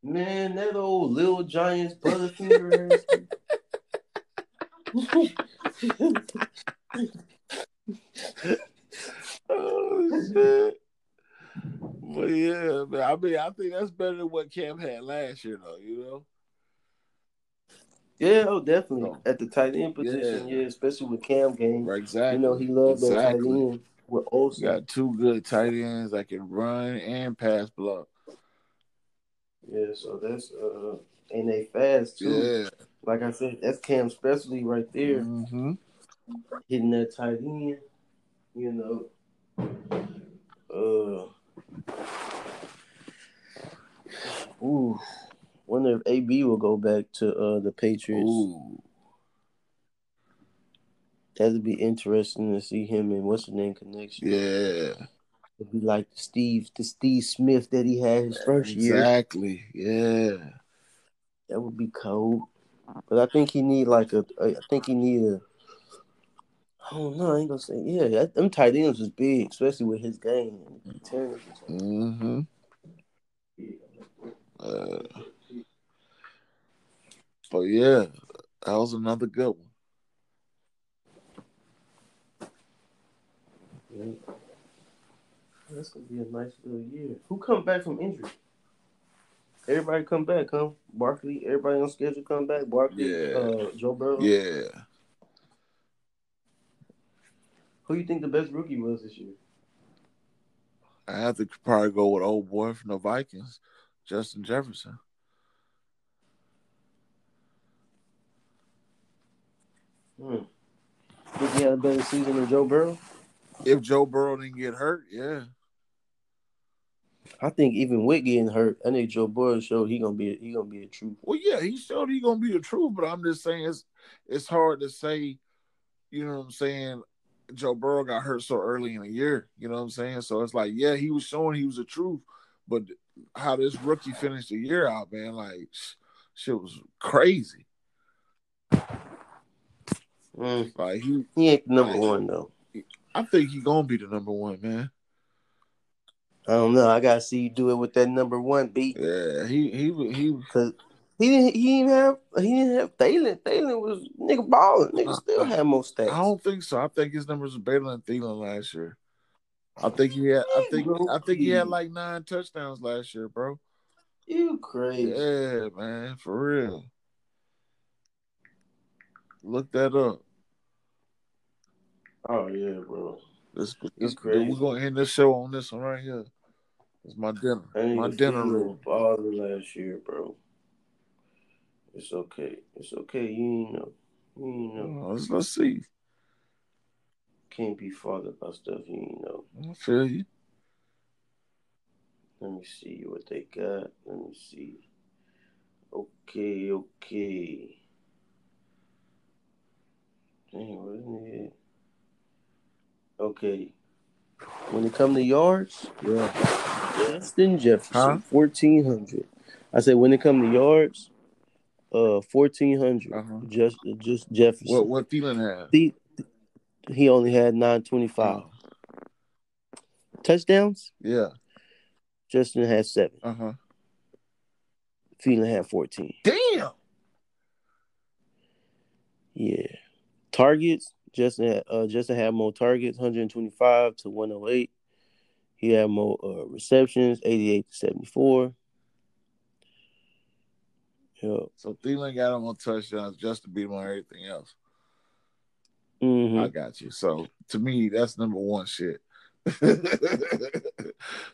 S2: Man, that old little Giants butterfinger.
S3: Oh shit! But yeah, man, I mean, I think that's better than what Cam had last year, though. You know?
S2: yeah, oh, definitely at the tight end position. Yeah, especially with Cam game.
S3: Right, exactly.
S2: You know he loved that tight end with
S3: You
S2: Olsen.
S3: got two good tight ends that can run and pass block.
S2: Yeah, so that's uh, and they fast too.
S3: Yeah.
S2: Like I said, that's Cam specialty right there,
S3: Mm-hmm.
S2: hitting that tight end. You know, uh, ooh, wonder if AB will go back to uh the Patriots.
S3: Ooh.
S2: That'd be interesting to see him and what's the name connection.
S3: Yeah.
S2: It'd be like Steve, the Steve Smith that he had his first year.
S3: Exactly. Yeah.
S2: That would be cold. But I think he need like a. I think he need a. I don't know. I ain't gonna say yeah. That, them tight ends was big, especially with his game.
S3: Mm-hmm. Uh, but yeah, that was another good one.
S2: Yeah. That's gonna be a nice little year. Who come back from injury? Everybody come back, huh? Barkley, everybody on schedule come back. Barkley,
S3: Yeah.
S2: uh, Joe Burrow.
S3: Yeah.
S2: Who you think the best rookie was this year?
S3: I have to probably go with old boy from the Vikings, Justin Jefferson.
S2: Hmm. Think he had a better season than Joe Burrow?
S3: If Joe Burrow didn't get hurt, yeah.
S2: I think even with getting hurt, I think Joe Burrow showed he gonna be a, he gonna be a true.
S3: Well, yeah, he showed he gonna be a truth, but I'm just saying it's it's hard to say, you know what I'm saying. Joe Burrow got hurt so early in the year, you know what I'm saying. So it's like, yeah, he was showing he was a truth, but how this rookie finished the year out, man, like shit was crazy.
S2: Mm.
S3: Like he,
S2: He ain't number one though.
S3: I think he gonna be the number one man.
S2: I don't know. I gotta see you do it with that number one beat
S3: Yeah, he he he.
S2: because he didn't he didn't have he didn't have Thielen. Thielen was nigga balling. Nigga still had more stats.
S3: I don't think so. I think his numbers were better than Thielen last year. I think he had. I think. I think he had like nine touchdowns last year, bro.
S2: You crazy?
S3: Yeah, man, for real. Look that up.
S2: Oh yeah, bro.
S3: This, this,
S2: crazy.
S3: We're gonna end this show on this one right here. It's my dinner. My dinner room.
S2: balling last year, bro. It's okay. It's okay. You ain't know. You ain't know.
S3: Oh, let's, let's see.
S2: Can't be fathered by stuff you ain't know.
S3: I feel you.
S2: Let me see what they got. Let me see. Okay, okay. Dang, wasn't it? Okay. When it come to yards,
S3: Yeah.
S2: Justin Jefferson,
S3: Huh?
S2: fourteen hundred. I said when it come to yards, uh, fourteen hundred.
S3: Uh-huh.
S2: Just, just Jefferson.
S3: What what Thielen had?
S2: He, he only had nine twenty five
S3: Oh,
S2: touchdowns.
S3: yeah.
S2: Justin had seven.
S3: Uh huh.
S2: Thielen had fourteen.
S3: Damn.
S2: Yeah. Targets. Justin had, uh, Justin had more targets, 125 to 108. He had more uh, receptions, 88 to 74. Yeah.
S3: So Thielen got him on touchdowns just to beat him on everything else.
S2: hmm
S3: I got you. So to me, that's number one shit.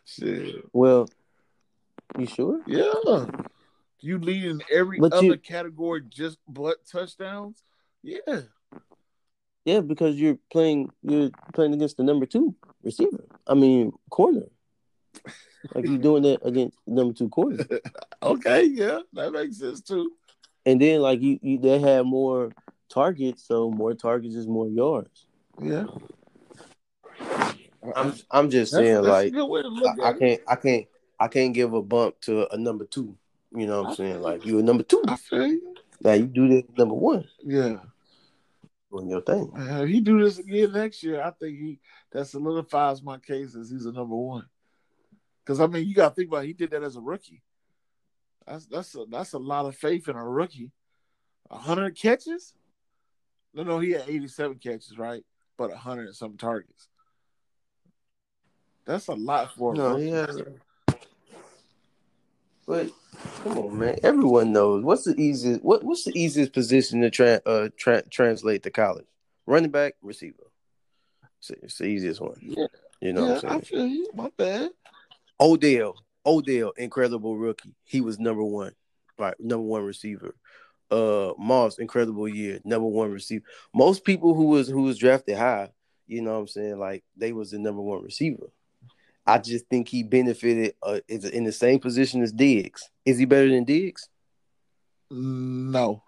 S3: shit.
S2: Well, you sure?
S3: Yeah. You lead in every
S2: But
S3: other
S2: you-
S3: category just but touchdowns. Yeah,
S2: Yeah, because you're playing you're playing against the number two receiver. I mean corner. Like you're doing that against number two corner.
S3: okay, yeah, that makes sense too.
S2: And then like you, you they had more targets, so more targets is more yards.
S3: Yeah,
S2: I'm I'm just
S3: That's-
S2: saying
S3: that's
S2: like
S3: good way to look
S2: I, I can't I can't I can't give a bump to a number two. You know what I'm saying? Like you a number two.
S3: I feel you.
S2: Now you do this number one
S3: Yeah.
S2: Doing your thing.
S3: If he do this again next year, I think he that solidifies my case as he's a number one. Because I mean, you got to think about it, he did that as a rookie. That's that's a, that's a lot of faith in a rookie. A hundred catches? No, no, he had eighty-seven catches, right? But a hundred and some targets. That's a lot for a
S2: No,
S3: rookie.
S2: he has. But come on, man. Everyone knows what's the easiest. What what's the easiest position to tra- uh, tra- translate to college? Running back, receiver. It's, it's the easiest one.
S3: Yeah,
S2: You know
S3: yeah,
S2: what I'm
S3: I
S2: saying?
S3: feel you. My bad.
S2: Odell, Odell, incredible rookie. He was number one, right? Number one receiver. Uh, Moss, incredible year, number one receiver. Most people who was who was drafted high, you know what I'm saying, like they was the number one receiver. I just think he benefited uh, is in the same position as Diggs. Is he better than Diggs?
S3: No,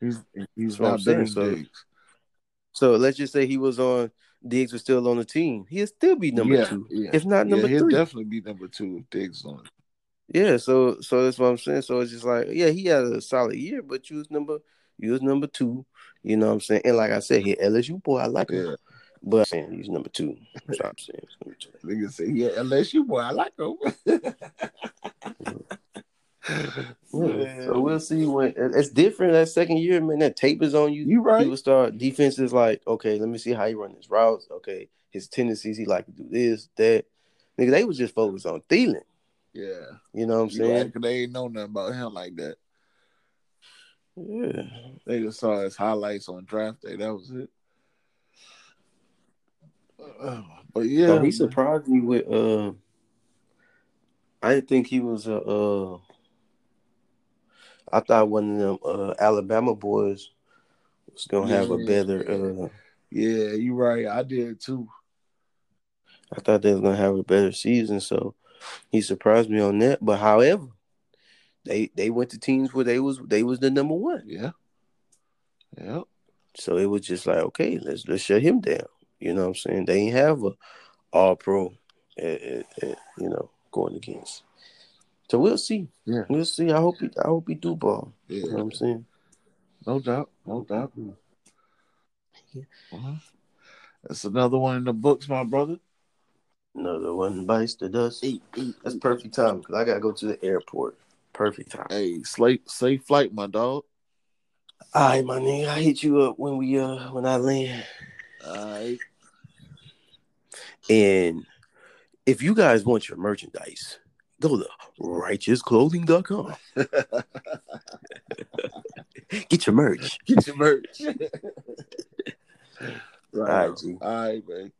S3: he's he's
S2: That's what I'm
S3: not better than
S2: so-
S3: Diggs.
S2: So let's just say he was on Diggs was still on the team. He'd still be number
S3: yeah,
S2: two,
S3: yeah.
S2: if not number
S3: yeah, he'll
S2: three.
S3: definitely be number two if Diggs on.
S2: Yeah, so so that's what I'm saying. So it's just like, yeah, he had a solid year, but you was number you was number two. You know what I'm saying? And like I said, here LSU boy, I like him. But I'm saying he's number two. That's what I'm saying. He's number two.
S3: nigga say yeah, LSU boy, I like him.
S2: Yeah. So we'll see when it's different that second year, man. That tape is on you.
S3: You right.
S2: People start defenses like, okay, let me see how he run his routes. Okay, his tendencies, he like to do this, that. Nigga, they was just focused on Thielen.
S3: Yeah,
S2: You know what I'm
S3: you
S2: saying?
S3: right, 'cause they ain't know nothing about him like that.
S2: Yeah.
S3: They just saw his highlights on draft day. That was it. Uh, but yeah,
S2: he surprised me with uh I didn't think he was a uh I thought one of them uh Alabama boys was gonna have a better uh
S3: yeah, you're right. I did too.
S2: I thought they was gonna have a better season, so he surprised me on that. But however, they they went to teams where they was they was the number one.
S3: Yeah, yeah.
S2: So it was just like, okay, let's let's shut him down. You know what I'm saying? They ain't have a all pro you know, going against. So we'll see.
S3: Yeah.
S2: We'll see. I hope he I hope he do ball. You know what I'm saying?
S3: no doubt, no doubt. Uh-huh. That's another one in the books, my brother.
S2: Another one bites the dust. That's perfect time because I gotta go to the airport. Perfect time.
S3: Hey, safe, safe flight, my dog.
S2: All right, my nigga. I hit you up when we uh when I land.
S3: All right.
S2: And if you guys want your merchandise, go to righteousclothing.com. Get your merch.
S3: Get your merch. right.
S2: All right, G.
S3: All right, man.